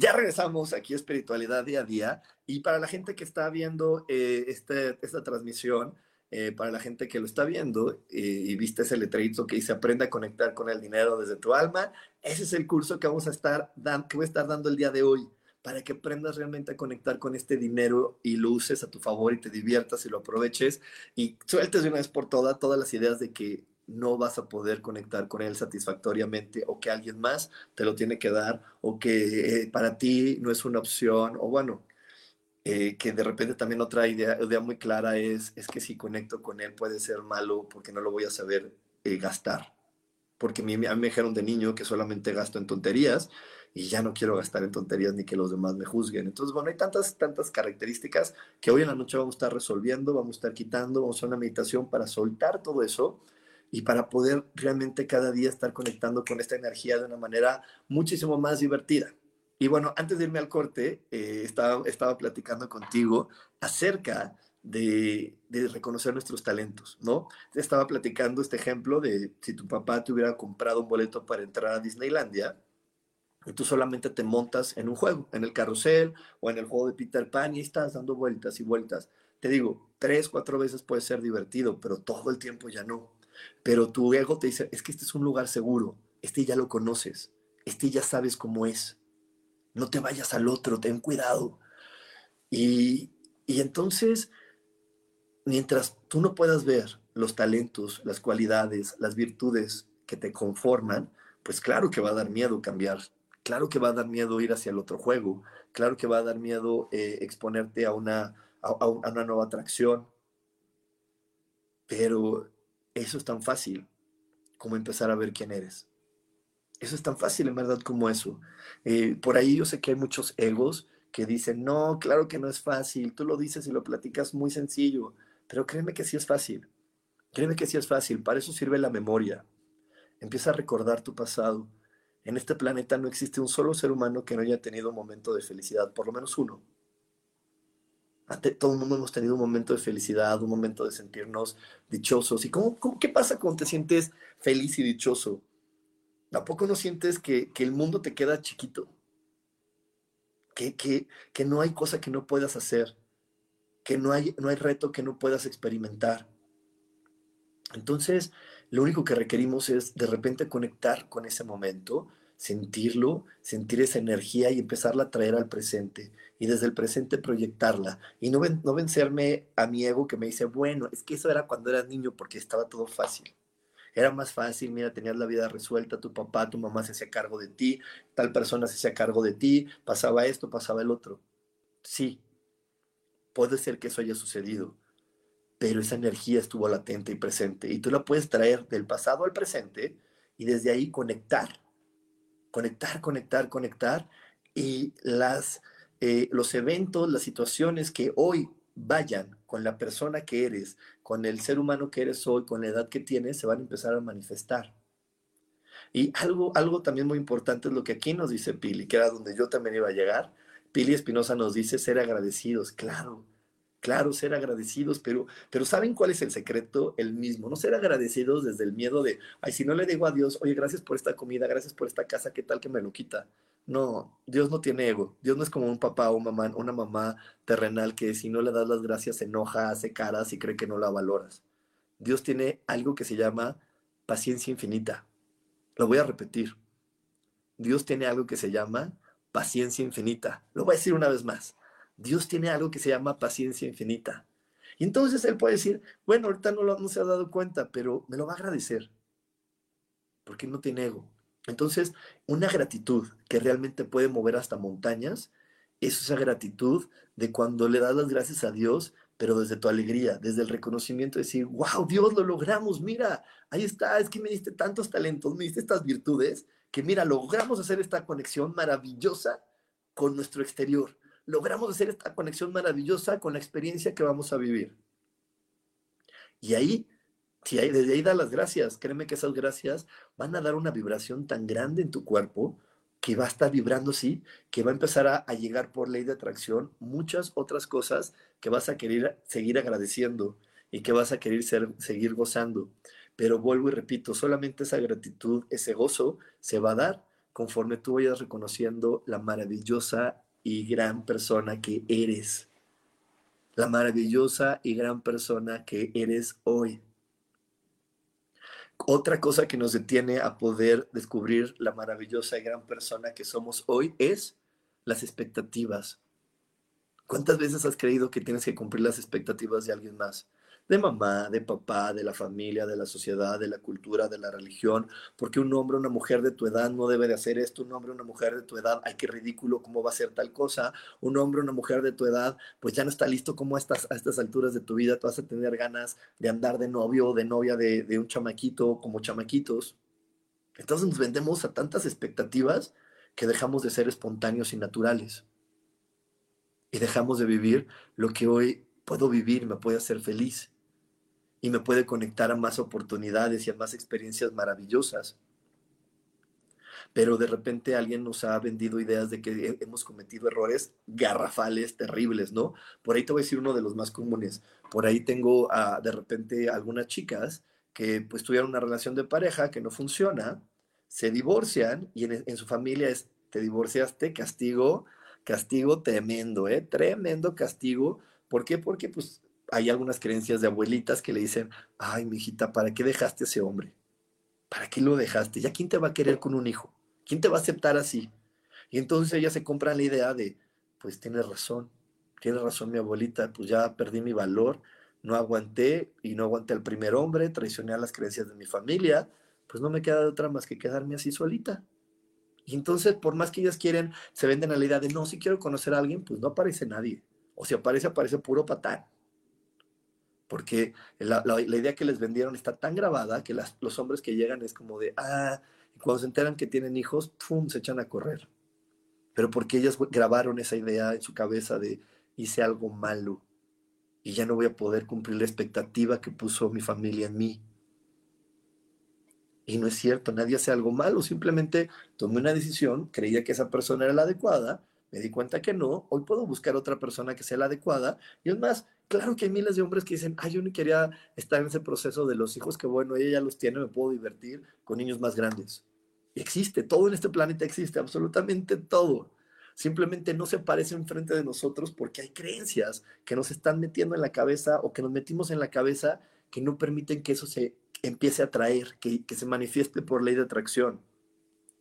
S1: Ya regresamos aquí a Espiritualidad Día a Día. Y para la gente que está viendo eh, este, esta transmisión, eh, para la gente que lo está viendo eh, y viste ese letrerito que dice Aprende a conectar con el dinero desde tu alma, ese es el curso que vamos a estar dando, que voy a estar dando el día de hoy para que aprendas realmente a conectar con este dinero y lo uses a tu favor y te diviertas y lo aproveches y sueltes de una vez por todas todas las ideas de que no vas a poder conectar con él satisfactoriamente o que alguien más te lo tiene que dar o que eh, para ti no es una opción o bueno, eh, que de repente también otra idea, idea, muy clara es, es que si conecto con él puede ser malo porque no lo voy a saber eh, gastar. Porque a mí, a mí me dijeron de niño que solamente gasto en tonterías y ya no quiero gastar en tonterías ni que los demás me juzguen. Entonces, bueno, hay tantas, tantas características que hoy en la noche vamos a estar resolviendo, vamos a estar quitando, vamos a hacer una meditación para soltar todo eso y para poder realmente cada día estar conectando con esta energía de una manera muchísimo más divertida. Y bueno, antes de irme al corte, eh, estaba, estaba platicando contigo acerca de, de, reconocer nuestros talentos, ¿no? Estaba platicando este ejemplo de si tu papá te hubiera comprado un boleto para entrar a Disneylandia, y tú solamente te montas en un juego, en el carrusel o en el juego de Peter Pan y estás dando vueltas y vueltas. Te digo, tres, cuatro veces puede ser divertido, pero todo el tiempo ya no. Pero tu ego te dice, es que este es un lugar seguro, este ya lo conoces, este ya sabes cómo es. No te vayas al otro, ten cuidado. Y, y entonces, mientras tú no puedas ver los talentos, las cualidades, las virtudes que te conforman, pues claro que va a dar miedo cambiar, claro que va a dar miedo ir hacia el otro juego, claro que va a dar miedo eh, exponerte a una, a una nueva atracción, pero eso es tan fácil como empezar a ver quién eres. Eso es tan fácil en verdad como eso. Eh, por ahí yo sé que hay muchos egos que dicen, no, claro que no es fácil, tú lo dices y lo platicas muy sencillo, pero créeme que sí es fácil. Créeme que sí es fácil, para eso sirve la memoria. Empieza a recordar tu pasado. En este planeta no existe un solo ser humano que no haya tenido un momento de felicidad, por lo menos uno. Todo el mundo hemos tenido un momento de felicidad, un momento de sentirnos dichosos. ¿Y cómo, qué pasa cuando te sientes feliz y dichoso? ¿A poco no sientes que, el mundo te queda chiquito? Que, que, no hay cosa que no puedas hacer, que no hay, no hay reto que no puedas experimentar. Entonces, lo único que requerimos es de repente conectar con ese momento, sentirlo, sentir esa energía y empezarla a traer al presente y desde el presente proyectarla y no, vencerme a mi ego que me dice, bueno, es que eso era cuando eras niño porque estaba todo fácil. Era más fácil, mira, tenías la vida resuelta, tu papá, tu mamá se hacía cargo de ti, tal persona se hacía cargo de ti, pasaba esto, pasaba el otro. Sí, puede ser que eso haya sucedido, pero esa energía estuvo latente y presente y tú la puedes traer del pasado al presente y desde ahí conectar conectar, conectar, conectar y las, eh, los eventos, las situaciones que hoy vayan con la persona que eres, con el ser humano que eres hoy, con la edad que tienes, se van a empezar a manifestar. Y algo, algo también muy importante es lo que aquí nos dice Pili, que era donde yo también iba a llegar. Pili Espinosa nos dice ser agradecidos, claro, Claro, ser agradecidos, pero, pero ¿saben cuál es el secreto? El mismo, no ser agradecidos desde el miedo de, ay, si no le digo a Dios, oye, gracias por esta comida, gracias por esta casa, ¿qué tal que me lo quita? No, Dios no tiene ego. Dios no es como un papá o mamá, una mamá terrenal que si no le das las gracias se enoja, hace caras y cree que no la valoras. Dios tiene algo que se llama paciencia infinita. Lo voy a repetir. Dios tiene algo que se llama paciencia infinita. Lo voy a decir una vez más. Dios tiene algo que se llama paciencia infinita. Y entonces Él puede decir, bueno, ahorita no, lo, se ha dado cuenta, pero me lo va a agradecer, porque no tiene ego. Entonces, una gratitud que realmente puede mover hasta montañas, es esa gratitud de cuando le das las gracias a Dios, pero desde tu alegría, desde el reconocimiento, de decir, wow, Dios, lo logramos, mira, ahí está, es que me diste tantos talentos, me diste estas virtudes, que mira, logramos hacer esta conexión maravillosa con nuestro exterior logramos hacer esta conexión maravillosa con la experiencia que vamos a vivir. Y ahí, si desde ahí da las gracias, créeme que esas gracias van a dar una vibración tan grande en tu cuerpo que va a estar vibrando así, que va a empezar a, llegar por ley de atracción muchas otras cosas que vas a querer seguir agradeciendo y que vas a querer ser, seguir gozando. Pero vuelvo y repito, solamente esa gratitud, ese gozo se va a dar conforme tú vayas reconociendo la maravillosa y gran persona que eres. La maravillosa y gran persona que eres hoy. Otra cosa que nos detiene a poder descubrir la maravillosa y gran persona que somos hoy es las expectativas. ¿Cuántas veces has creído que tienes que cumplir las expectativas de alguien más? De mamá, de papá, de la familia, de la sociedad, de la cultura, de la religión, porque un hombre una mujer de tu edad no debe de hacer esto, un hombre o una mujer de tu edad, ay, qué ridículo, ¿cómo va a ser tal cosa? Un hombre o una mujer de tu edad, pues ya no está listo como a estas, a estas alturas de tu vida, tú vas a tener ganas de andar de novio o de novia de, de un chamaquito como chamaquitos. Entonces nos vendemos a tantas expectativas que dejamos de ser espontáneos y naturales. Y dejamos de vivir lo que hoy puedo vivir, me puede hacer feliz y me puede conectar a más oportunidades y a más experiencias maravillosas. Pero de repente alguien nos ha vendido ideas de que hemos cometido errores garrafales, terribles, ¿no? Por ahí te voy a decir uno de los más comunes. Por ahí tengo de repente algunas chicas que pues tuvieron una relación de pareja que no funciona, se divorcian y en, en su familia es, te divorciaste, castigo, castigo tremendo, ¿eh? Tremendo castigo. ¿Por qué? Porque pues hay algunas creencias de abuelitas que le dicen, ay, mijita, ¿para qué dejaste a ese hombre? ¿Para qué lo dejaste? ¿Ya quién te va a querer con un hijo? ¿Quién te va a aceptar así? Y entonces ella se compra la idea de, pues tienes razón, tiene razón mi abuelita, pues ya perdí mi valor, no aguanté y no aguanté al primer hombre, traicioné a las creencias de mi familia, pues no me queda de otra más que quedarme así solita. Y entonces, por más que ellas quieren, se venden a la idea de, no, si quiero conocer a alguien, pues no aparece nadie. O si aparece, aparece puro patán. Porque la, idea que les vendieron está tan grabada que los hombres que llegan es como de, ah, y cuando se enteran que tienen hijos, ¡pum!, se echan a correr. Pero porque ellas grabaron esa idea en su cabeza de, hice algo malo y ya no voy a poder cumplir la expectativa que puso mi familia en mí. Y no es cierto, nadie hace algo malo, simplemente tomé una decisión, creía que esa persona era la adecuada, me di cuenta que no, hoy puedo buscar otra persona que sea la adecuada. Y es más, claro que hay miles de hombres que dicen, ay, yo no quería estar en ese proceso de los hijos, que bueno, ella ya los tiene, me puedo divertir con niños más grandes. Existe, todo en este planeta existe, absolutamente todo. Simplemente no se parece enfrente de nosotros porque hay creencias que nos están metiendo en la cabeza o que nos metimos en la cabeza que no permiten que eso se empiece a traer, que, se manifieste por ley de atracción.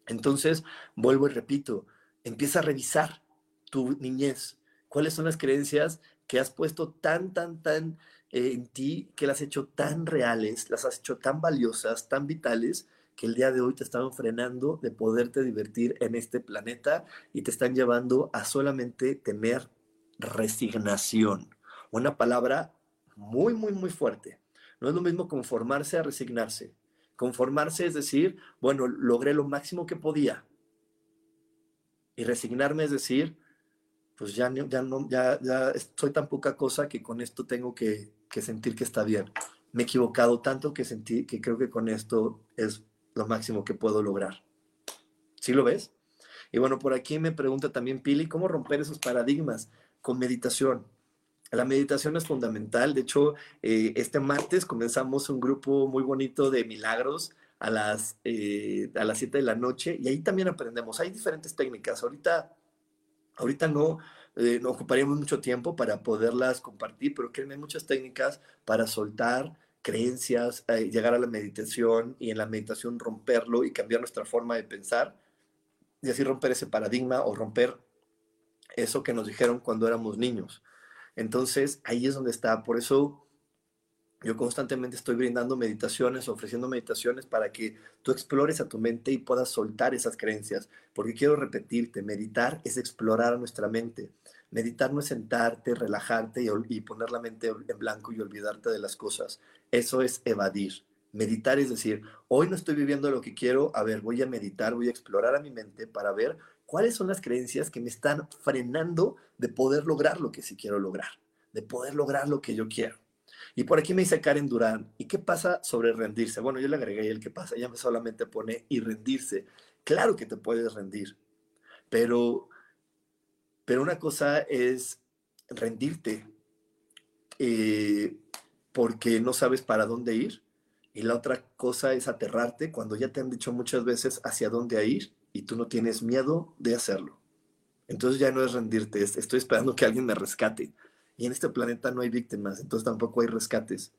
S1: Entonces, vuelvo y repito, empieza a revisar tu niñez. ¿Cuáles son las creencias que has puesto tan, tan, tan eh, en ti, que las has hecho tan reales, las has hecho tan valiosas, tan vitales, que el día de hoy te están frenando de poderte divertir en este planeta y te están llevando a solamente tener resignación? Una palabra muy, muy, muy fuerte. No es lo mismo conformarse a resignarse. Conformarse es decir, bueno, logré lo máximo que podía. Y resignarme es decir, pues ya, ya, no, ya, ya soy tan poca cosa que con esto tengo que, que sentir que está bien. Me he equivocado tanto que sentí que creo que con esto es lo máximo que puedo lograr. ¿Sí lo ves? Y bueno, por aquí me pregunta también Pili, ¿cómo romper esos paradigmas? Con meditación. La meditación es fundamental. De hecho, eh, este martes comenzamos un grupo muy bonito de milagros a las, eh, a las 7 de la noche y ahí también aprendemos. Hay diferentes técnicas. Ahorita, ahorita no, eh, no ocuparíamos mucho tiempo para poderlas compartir, pero créanme, hay muchas técnicas para soltar creencias, llegar a la meditación y en la meditación romperlo y cambiar nuestra forma de pensar y así romper ese paradigma o romper eso que nos dijeron cuando éramos niños. Entonces, ahí es donde está. Por eso yo constantemente estoy brindando meditaciones, ofreciendo meditaciones para que tú explores a tu mente y puedas soltar esas creencias. Porque quiero repetirte, meditar es explorar nuestra mente. Meditar no es sentarte, relajarte y, poner la mente en blanco y olvidarte de las cosas. Eso es evadir. Meditar es decir, hoy no estoy viviendo lo que quiero, a ver, voy a meditar, voy a explorar a mi mente para ver cuáles son las creencias que me están frenando de poder lograr lo que sí quiero lograr, de poder lograr lo que yo quiero. Y por aquí me dice Karen Durán, ¿y qué pasa sobre rendirse? Bueno, yo le agregué el que pasa, ella solamente pone y rendirse. Claro que te puedes rendir, pero, pero una cosa es rendirte eh, porque no sabes para dónde ir y la otra cosa es aterrarte cuando ya te han dicho muchas veces hacia dónde ir y tú no tienes miedo de hacerlo. Entonces ya no es rendirte, estoy esperando que alguien me rescate. Y en este planeta no hay víctimas, entonces tampoco hay rescates.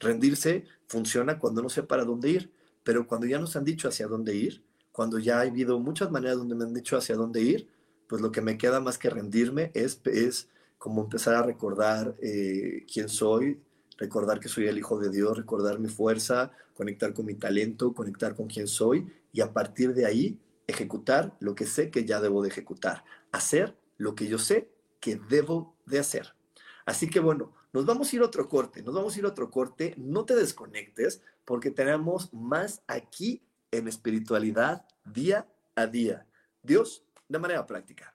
S1: Rendirse funciona cuando no sé para dónde ir, pero cuando ya nos han dicho hacia dónde ir, cuando ya ha habido muchas maneras donde me han dicho hacia dónde ir, pues lo que me queda más que rendirme es, es como empezar a recordar eh, quién soy, recordar que soy el Hijo de Dios, recordar mi fuerza, conectar con mi talento, conectar con quién soy y a partir de ahí ejecutar lo que sé que ya debo de ejecutar, hacer lo que yo sé que debo de hacer. Así que bueno, nos vamos a ir a otro corte, nos vamos a ir a otro corte, no te desconectes porque tenemos más aquí en espiritualidad día a día. Dios de manera práctica.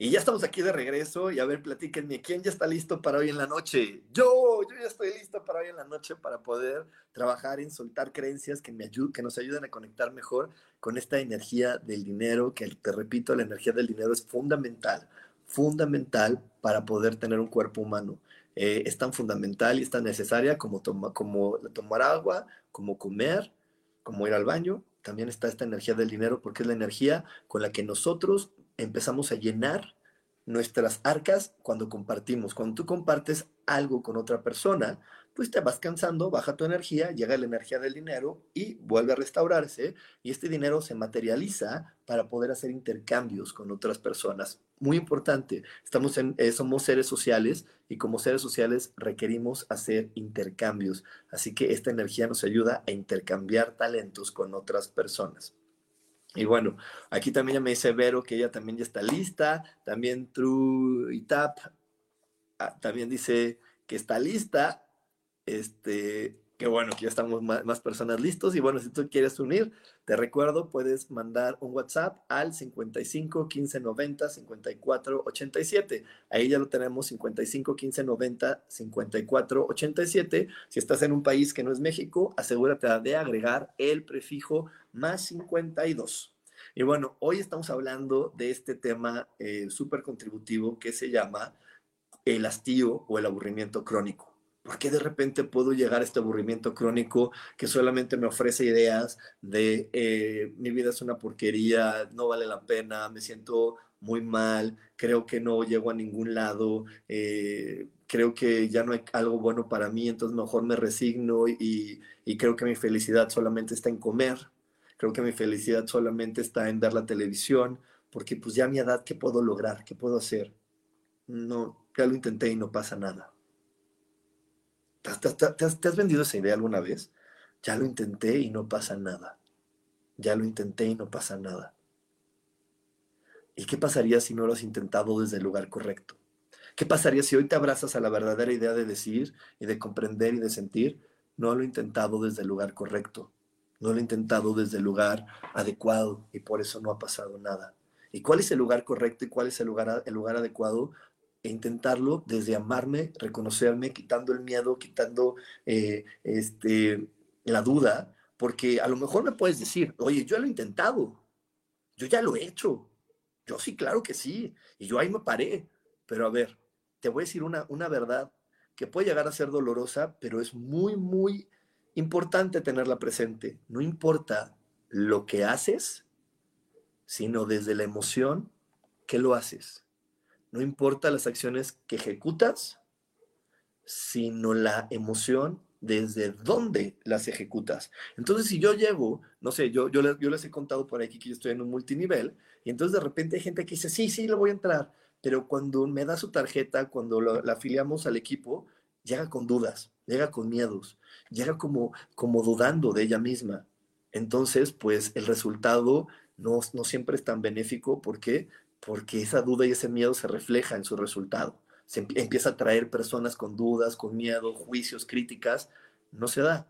S1: Y ya estamos aquí de regreso y a ver, platíquenme, ¿quién ya está listo para hoy en la noche? Yo, yo ya estoy listo para hoy en la noche para poder trabajar en soltar creencias que, me ayuden, que nos ayuden a conectar mejor con esta energía del dinero, que te repito, la energía del dinero es fundamental, fundamental para poder tener un cuerpo humano. Eh, es tan fundamental y es tan necesaria como, como tomar agua, como comer, como ir al baño. También está esta energía del dinero porque es la energía con la que nosotros empezamos a llenar nuestras arcas cuando compartimos. Cuando tú compartes algo con otra persona, pues te vas cansando, baja tu energía, llega la energía del dinero y vuelve a restaurarse y este dinero se materializa para poder hacer intercambios con otras personas. Muy importante, estamos eh, somos seres sociales y como seres sociales requerimos hacer intercambios. Así que esta energía nos ayuda a intercambiar talentos con otras personas. Y bueno, aquí también ya me dice Vero que ella también ya está lista. También True y Tap ah, también dice que está lista. Este, que bueno, que ya estamos más, personas listos. Y bueno, si tú quieres unir, te recuerdo, puedes mandar un WhatsApp al 55 15 90 54 87. Ahí ya lo tenemos, 55 15 90 54 87. Si estás en un país que no es México, asegúrate de agregar el prefijo más 52. Y bueno, hoy estamos hablando de este tema eh, súper contributivo que se llama el hastío o el aburrimiento crónico. ¿Por qué de repente puedo llegar a este aburrimiento crónico que solamente me ofrece ideas de eh, mi vida es una porquería, no vale la pena, me siento muy mal, creo que no llego a ningún lado, eh, creo que ya no hay algo bueno para mí, entonces mejor me resigno y, y creo que mi felicidad solamente está en comer, creo que mi felicidad solamente está en ver la televisión, porque pues ya a mi edad, ¿qué puedo lograr? ¿Qué puedo hacer? No, ya lo intenté y no pasa nada. ¿Te has, vendido esa idea alguna vez? Ya lo intenté y no pasa nada. Ya lo intenté y no pasa nada. ¿Y qué pasaría si no lo has intentado desde el lugar correcto? ¿Qué pasaría si hoy te abrazas a la verdadera idea de decir y de comprender y de sentir? No lo he intentado desde el lugar correcto. No lo he intentado desde el lugar adecuado y por eso no ha pasado nada. ¿Y cuál es el lugar correcto y cuál es el lugar, el lugar adecuado? e intentarlo desde amarme, reconocerme, quitando el miedo, quitando eh, este, la duda, porque a lo mejor me puedes decir, oye, yo lo he intentado, yo ya lo he hecho, yo sí, claro que sí, y yo ahí me paré, pero a ver, te voy a decir una, una verdad que puede llegar a ser dolorosa, pero es muy, muy importante tenerla presente. No importa lo que haces, sino desde la emoción que lo haces. No importa las acciones que ejecutas, sino la emoción desde dónde las ejecutas. Entonces, si yo llevo, no sé, yo, yo, les, he contado por aquí que yo estoy en un multinivel, y entonces de repente hay gente que dice, sí, sí, le voy a entrar, pero cuando me da su tarjeta, cuando la afiliamos al equipo, llega con dudas, llega con miedos, llega como, como dudando de ella misma. Entonces, pues el resultado no, no siempre es tan benéfico. ¿Por qué? porque esa duda y ese miedo se refleja en su resultado. Se empieza a traer personas con dudas, con miedo, juicios, críticas, no se da.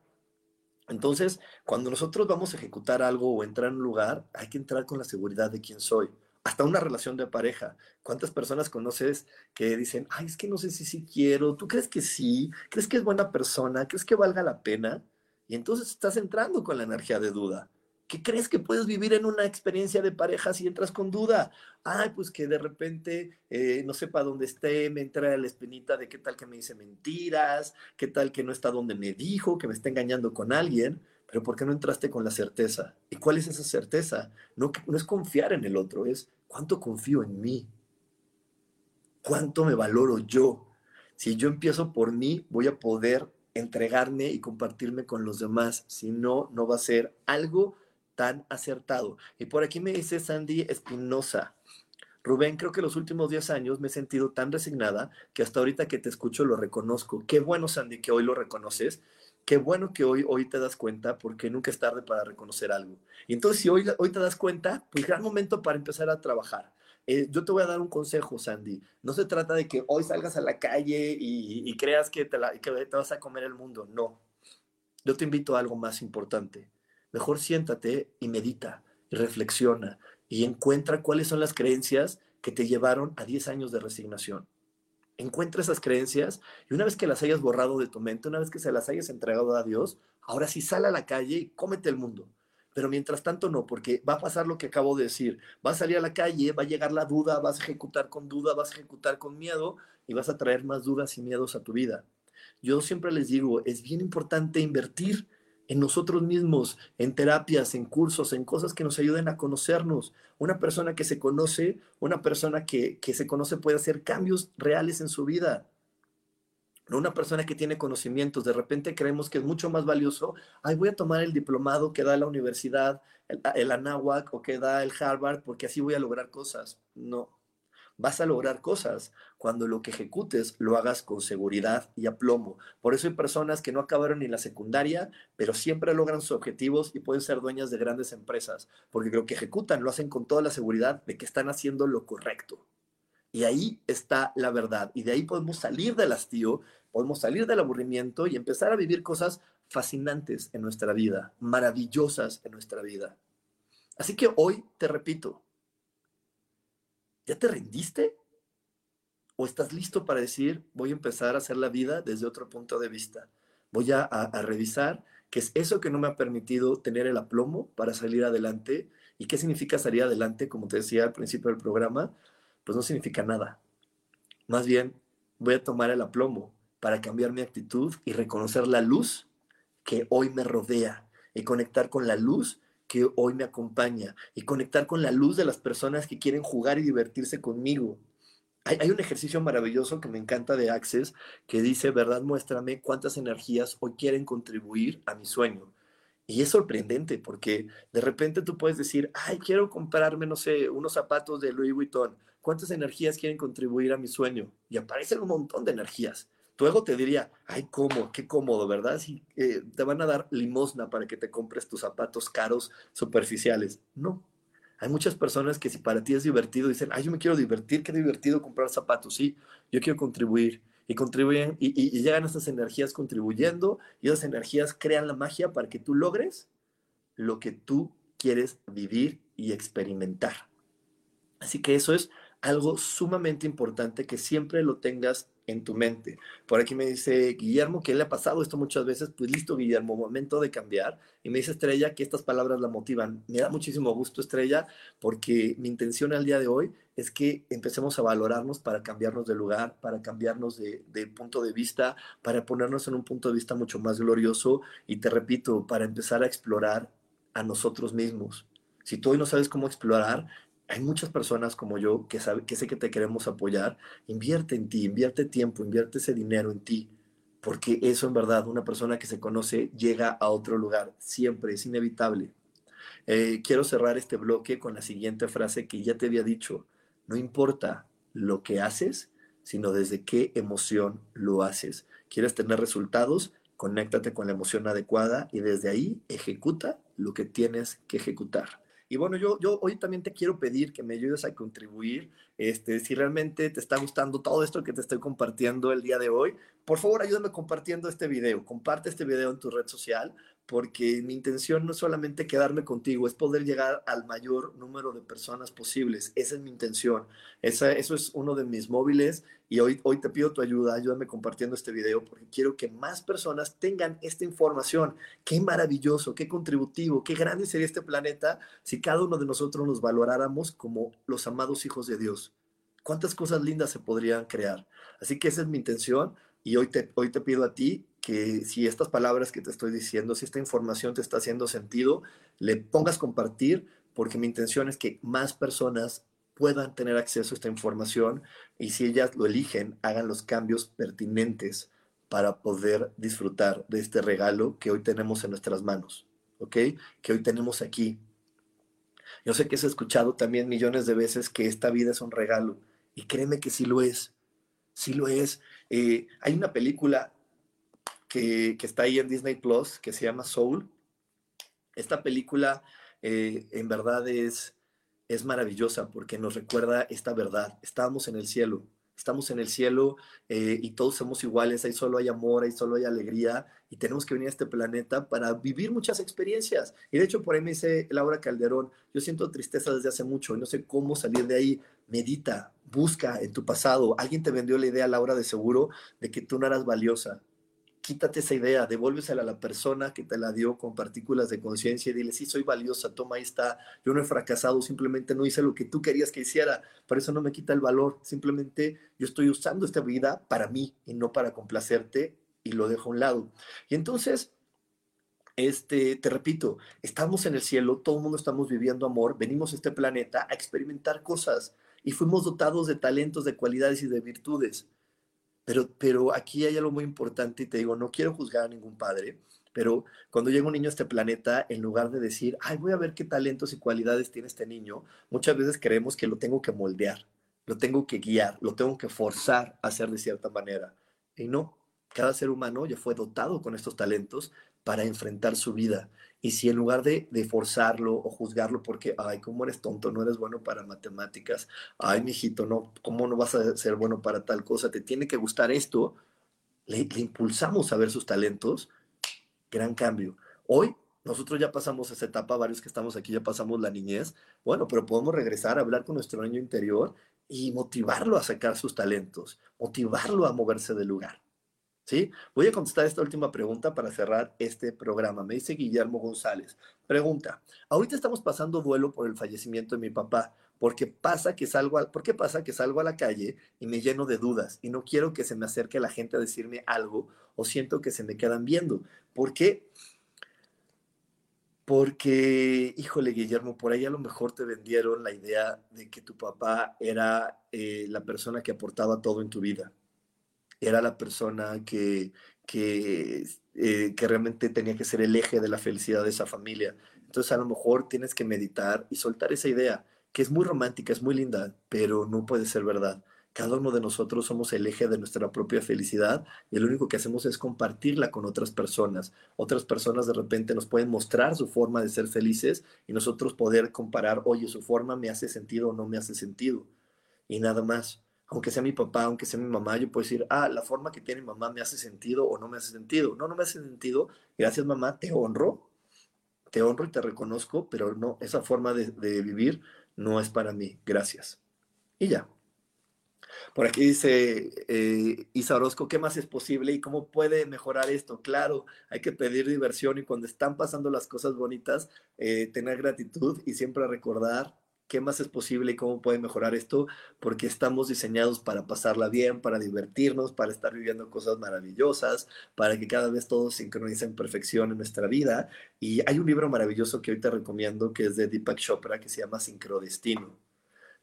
S1: Entonces, cuando nosotros vamos a ejecutar algo o entrar en un lugar, hay que entrar con la seguridad de quién soy. Hasta una relación de pareja. ¿Cuántas personas conoces que dicen, ay, es que no sé si sí quiero? ¿Tú crees que sí? ¿Crees que es buena persona? ¿Crees que valga la pena? Y entonces estás entrando con la energía de duda. ¿Qué crees que puedes vivir en una experiencia de pareja si entras con duda? Ay, pues que de repente eh, no sepa dónde esté, me entra la espinita de qué tal que me dice mentiras, qué tal que no está donde me dijo, que me está engañando con alguien, pero ¿por qué no entraste con la certeza? ¿Y cuál es esa certeza? No, no es confiar en el otro, es cuánto confío en mí, cuánto me valoro yo. Si yo empiezo por mí, voy a poder entregarme y compartirme con los demás. Si no, no va a ser algo tan acertado. Y por aquí me dice Sandy Espinosa. Rubén, creo que los últimos 10 años me he sentido tan resignada que hasta ahorita que te escucho lo reconozco. Qué bueno, Sandy, que hoy lo reconoces. Qué bueno que hoy, hoy te das cuenta porque nunca es tarde para reconocer algo. Y entonces si hoy, hoy te das cuenta, pues gran momento para empezar a trabajar. Eh, yo te voy a dar un consejo, Sandy. No se trata de que hoy salgas a la calle y, creas que te, vas a comer el mundo. No. Yo te invito a algo más importante mejor siéntate y medita y reflexiona y encuentra cuáles son las creencias que te llevaron a 10 años de resignación. Encuentra esas creencias y una vez que las hayas borrado de tu mente, una vez que se las hayas entregado a Dios, ahora sí sal a la calle y cómete el mundo. Pero mientras tanto no, porque va a pasar lo que acabo de decir. Vas a salir a la calle, va a llegar la duda, vas a ejecutar con duda, vas a ejecutar con miedo y vas a traer más dudas y miedos a tu vida. Yo siempre les digo, es bien importante invertir en nosotros mismos, en terapias, en cursos, en cosas que nos ayuden a conocernos. Una persona que se conoce, una persona que, se conoce puede hacer cambios reales en su vida. No una persona que tiene conocimientos, de repente creemos que es mucho más valioso, ay, voy a tomar el diplomado que da la universidad, el, el Anáhuac o que da el Harvard, porque así voy a lograr cosas. No, vas a lograr cosas cuando lo que ejecutes lo hagas con seguridad y aplomo. Por eso hay personas que no acabaron ni la secundaria, pero siempre logran sus objetivos y pueden ser dueñas de grandes empresas, porque lo que ejecutan lo hacen con toda la seguridad de que están haciendo lo correcto. Y ahí está la verdad. Y de ahí podemos salir del hastío, podemos salir del aburrimiento y empezar a vivir cosas fascinantes en nuestra vida, maravillosas en nuestra vida. Así que hoy te repito, ¿Ya te rendiste? ¿O estás listo para decir, voy a empezar a hacer la vida desde otro punto de vista? Voy a, revisar qué es eso que no me ha permitido tener el aplomo para salir adelante. ¿Y qué significa salir adelante? Como te decía al principio del programa, pues no significa nada. Más bien, voy a tomar el aplomo para cambiar mi actitud y reconocer la luz que hoy me rodea y conectar con la luz que hoy me acompaña y conectar con la luz de las personas que quieren jugar y divertirse conmigo. Hay, un ejercicio maravilloso que me encanta de Access que dice, verdad, muéstrame cuántas energías hoy quieren contribuir a mi sueño. Y es sorprendente porque de repente tú puedes decir, ay, quiero comprarme, no sé, unos zapatos de Louis Vuitton. ¿Cuántas energías quieren contribuir a mi sueño? Y aparecen un montón de energías tu ego te diría, ay, cómo, qué cómodo, ¿verdad? Si eh, te van a dar limosna para que te compres tus zapatos caros, superficiales. No. Hay muchas personas que si para ti es divertido, dicen, ay, yo me quiero divertir, qué divertido comprar zapatos. Sí, yo quiero contribuir. Y contribuyen, y, y llegan estas energías contribuyendo, y esas energías crean la magia para que tú logres lo que tú quieres vivir y experimentar. Así que eso es algo sumamente importante que siempre lo tengas en tu mente. Por aquí me dice Guillermo que le ha pasado esto muchas veces, pues listo Guillermo, momento de cambiar. Y me dice Estrella que estas palabras la motivan. Me da muchísimo gusto Estrella porque mi intención al día de hoy es que empecemos a valorarnos para cambiarnos de lugar, para cambiarnos de, de punto de vista, para ponernos en un punto de vista mucho más glorioso y te repito, para empezar a explorar a nosotros mismos. Si tú hoy no sabes cómo explorar, hay muchas personas como yo que, sabe, que sé que te queremos apoyar. Invierte en ti, invierte tiempo, invierte ese dinero en ti, porque eso en verdad, una persona que se conoce llega a otro lugar, siempre, es inevitable. Eh, quiero cerrar este bloque con la siguiente frase que ya te había dicho. No importa lo que haces, sino desde qué emoción lo haces. ¿Quieres tener resultados? Conéctate con la emoción adecuada y desde ahí ejecuta lo que tienes que ejecutar. Y bueno, yo, yo hoy también te quiero pedir que me ayudes a contribuir. Este, si realmente te está gustando todo esto que te estoy compartiendo el día de hoy, por favor ayúdame compartiendo este video. Comparte este video en tu red social porque mi intención no es solamente quedarme contigo, es poder llegar al mayor número de personas posibles. Esa es mi intención. Esa, eso es uno de mis móviles y hoy, hoy te pido tu ayuda, ayúdame compartiendo este video porque quiero que más personas tengan esta información. Qué maravilloso, qué contributivo, qué grande sería este planeta si cada uno de nosotros nos valoráramos como los amados hijos de Dios. ¿Cuántas cosas lindas se podrían crear? Así que esa es mi intención y hoy hoy te pido a ti que si estas palabras que te estoy diciendo, si esta información te está haciendo sentido, le pongas compartir, porque mi intención es que más personas puedan tener acceso a esta información y si ellas lo eligen, hagan los cambios pertinentes para poder disfrutar de este regalo que hoy tenemos en nuestras manos, ¿ok? Que hoy tenemos aquí. Yo sé que has escuchado también millones de veces que esta vida es un regalo y créeme que sí lo es, sí lo es. Eh, hay una película que, está ahí en Disney Plus, que se llama Soul. Esta película eh, en verdad es, es maravillosa porque nos recuerda esta verdad. Estamos en el cielo, estamos en el cielo eh, y todos somos iguales, ahí solo hay amor, ahí solo hay alegría y tenemos que venir a este planeta para vivir muchas experiencias. Y de hecho por ahí me dice Laura Calderón, yo siento tristeza desde hace mucho y no sé cómo salir de ahí. Medita, busca en tu pasado. Alguien te vendió la idea, Laura, de seguro, de que tú no eras valiosa, quítate esa idea, devuélvesela a la persona que te la dio con partículas de conciencia y dile, sí, soy valiosa, toma, ahí está, yo no he fracasado, simplemente no hice lo que tú querías que hiciera, por eso no me quita el valor, simplemente yo estoy usando esta vida para mí y no para complacerte y lo dejo a un lado. Y entonces, este, te repito, estamos en el cielo, todo el mundo estamos viviendo amor, venimos a este planeta a experimentar cosas y fuimos dotados de talentos, de cualidades y de virtudes. Pero, aquí hay algo muy importante y te digo, no quiero juzgar a ningún padre, pero cuando llega un niño a este planeta, en lugar de decir, ay, voy a ver qué talentos y cualidades tiene este niño, muchas veces creemos que lo tengo que moldear, lo tengo que guiar, lo tengo que forzar a hacer de cierta manera. Y no, cada ser humano ya fue dotado con estos talentos para enfrentar su vida. Y si en lugar de, forzarlo o juzgarlo porque, ay, ¿cómo eres tonto? No eres bueno para matemáticas. Ay, mijito, no, ¿cómo no vas a ser bueno para tal cosa? Te tiene que gustar esto. Le, impulsamos a ver sus talentos. Gran cambio. Hoy nosotros ya pasamos esa etapa, varios que estamos aquí ya pasamos la niñez. Bueno, pero podemos regresar a hablar con nuestro niño interior y motivarlo a sacar sus talentos, motivarlo a moverse del lugar. Voy a contestar esta última pregunta para cerrar este programa. Me dice Guillermo González. Pregunta, ahorita estamos pasando duelo por el fallecimiento de mi papá, porque pasa que salgo a, ¿por qué pasa que salgo a la calle y me lleno de dudas y no quiero que se me acerque la gente a decirme algo o siento que se me quedan viendo? ¿Por qué? Porque, híjole, Guillermo, por ahí a lo mejor te vendieron la idea de que tu papá era eh, la persona que aportaba todo en tu vida era la persona que, que, eh, que realmente tenía que ser el eje de la felicidad de esa familia. Entonces a lo mejor tienes que meditar y soltar esa idea, que es muy romántica, es muy linda, pero no puede ser verdad. Cada uno de nosotros somos el eje de nuestra propia felicidad y lo único que hacemos es compartirla con otras personas. Otras personas de repente nos pueden mostrar su forma de ser felices y nosotros poder comparar, oye, su forma me hace sentido o no me hace sentido. Y nada más aunque sea mi papá, aunque sea mi mamá, yo puedo decir, ah, la forma que tiene mi mamá me hace sentido o no me hace sentido. No, no me hace sentido. Gracias, mamá, te honro, te honro y te reconozco, pero no, esa forma de, vivir no es para mí. Gracias. Y ya. Por aquí dice eh, Isa Orozco, ¿qué más es posible y cómo puede mejorar esto? Claro, hay que pedir diversión y cuando están pasando las cosas bonitas, eh, tener gratitud y siempre recordar qué más es posible y cómo puede mejorar esto, porque estamos diseñados para pasarla bien, para divertirnos, para estar viviendo cosas maravillosas, para que cada vez todo sincronice en perfección en nuestra vida. Y hay un libro maravilloso que hoy te recomiendo, que es de Deepak Chopra, que se llama Sincrodestino.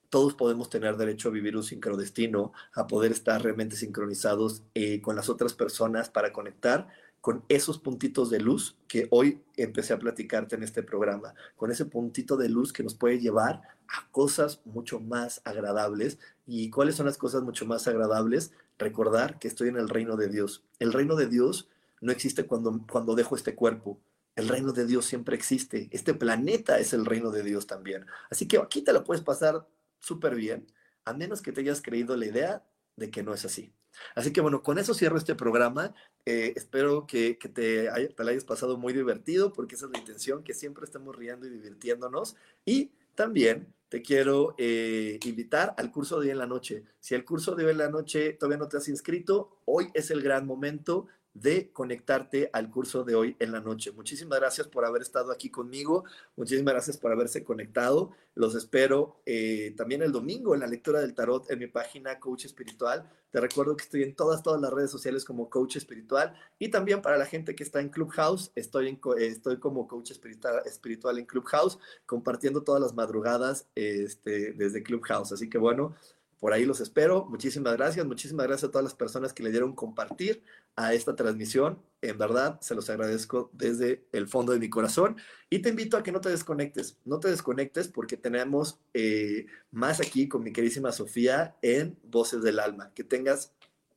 S1: Todos podemos tener derecho a vivir un sincrodestino, a poder estar realmente sincronizados eh, con las otras personas para conectar con esos puntitos de luz que hoy empecé a platicarte en este programa, con ese puntito de luz que nos puede llevar a cosas mucho más agradables. ¿Y cuáles son las cosas mucho más agradables? Recordar que estoy en el reino de Dios. El reino de Dios no existe cuando, cuando dejo este cuerpo. El reino de Dios siempre existe. Este planeta es el reino de Dios también. Así que aquí te la puedes pasar súper bien, a menos que te hayas creído la idea de que no es así. Así que bueno, con eso cierro este programa. Eh, espero que, te, te la hayas pasado muy divertido, porque esa es la intención, que siempre estemos riendo y divirtiéndonos. Y también te quiero eh, invitar al curso de hoy en la noche. Si el curso de hoy en la noche todavía no te has inscrito, hoy es el gran momento de conectarte al curso de hoy en la noche. Muchísimas gracias por haber estado aquí conmigo, muchísimas gracias por haberse conectado. Los espero eh, también el domingo en la lectura del tarot en mi página Coach Espiritual. Te recuerdo que estoy en todas, todas las redes sociales como Coach Espiritual y también para la gente que está en Clubhouse, estoy, en, estoy como Coach Espiritual, espiritual en Clubhouse, compartiendo todas las madrugadas este, desde Clubhouse. Así que bueno, por ahí los espero. Muchísimas gracias. Muchísimas gracias a todas las personas que le dieron compartir a esta transmisión. En verdad, se los agradezco desde el fondo de mi corazón. Y te invito a que no te desconectes. No te desconectes porque tenemos eh, más aquí con mi queridísima Sofía en Voces del Alma. Que tengas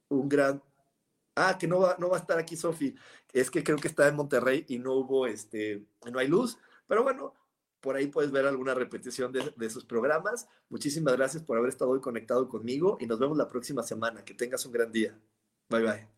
S1: un gran... Ah, que no va, no va a estar aquí Sofía. Es que creo que está en Monterrey y no hubo, este, no hay luz. Pero bueno, por ahí puedes ver alguna repetición de, sus programas. Muchísimas gracias por haber estado hoy conectado conmigo y nos vemos la próxima semana. Que tengas un gran día. Bye bye.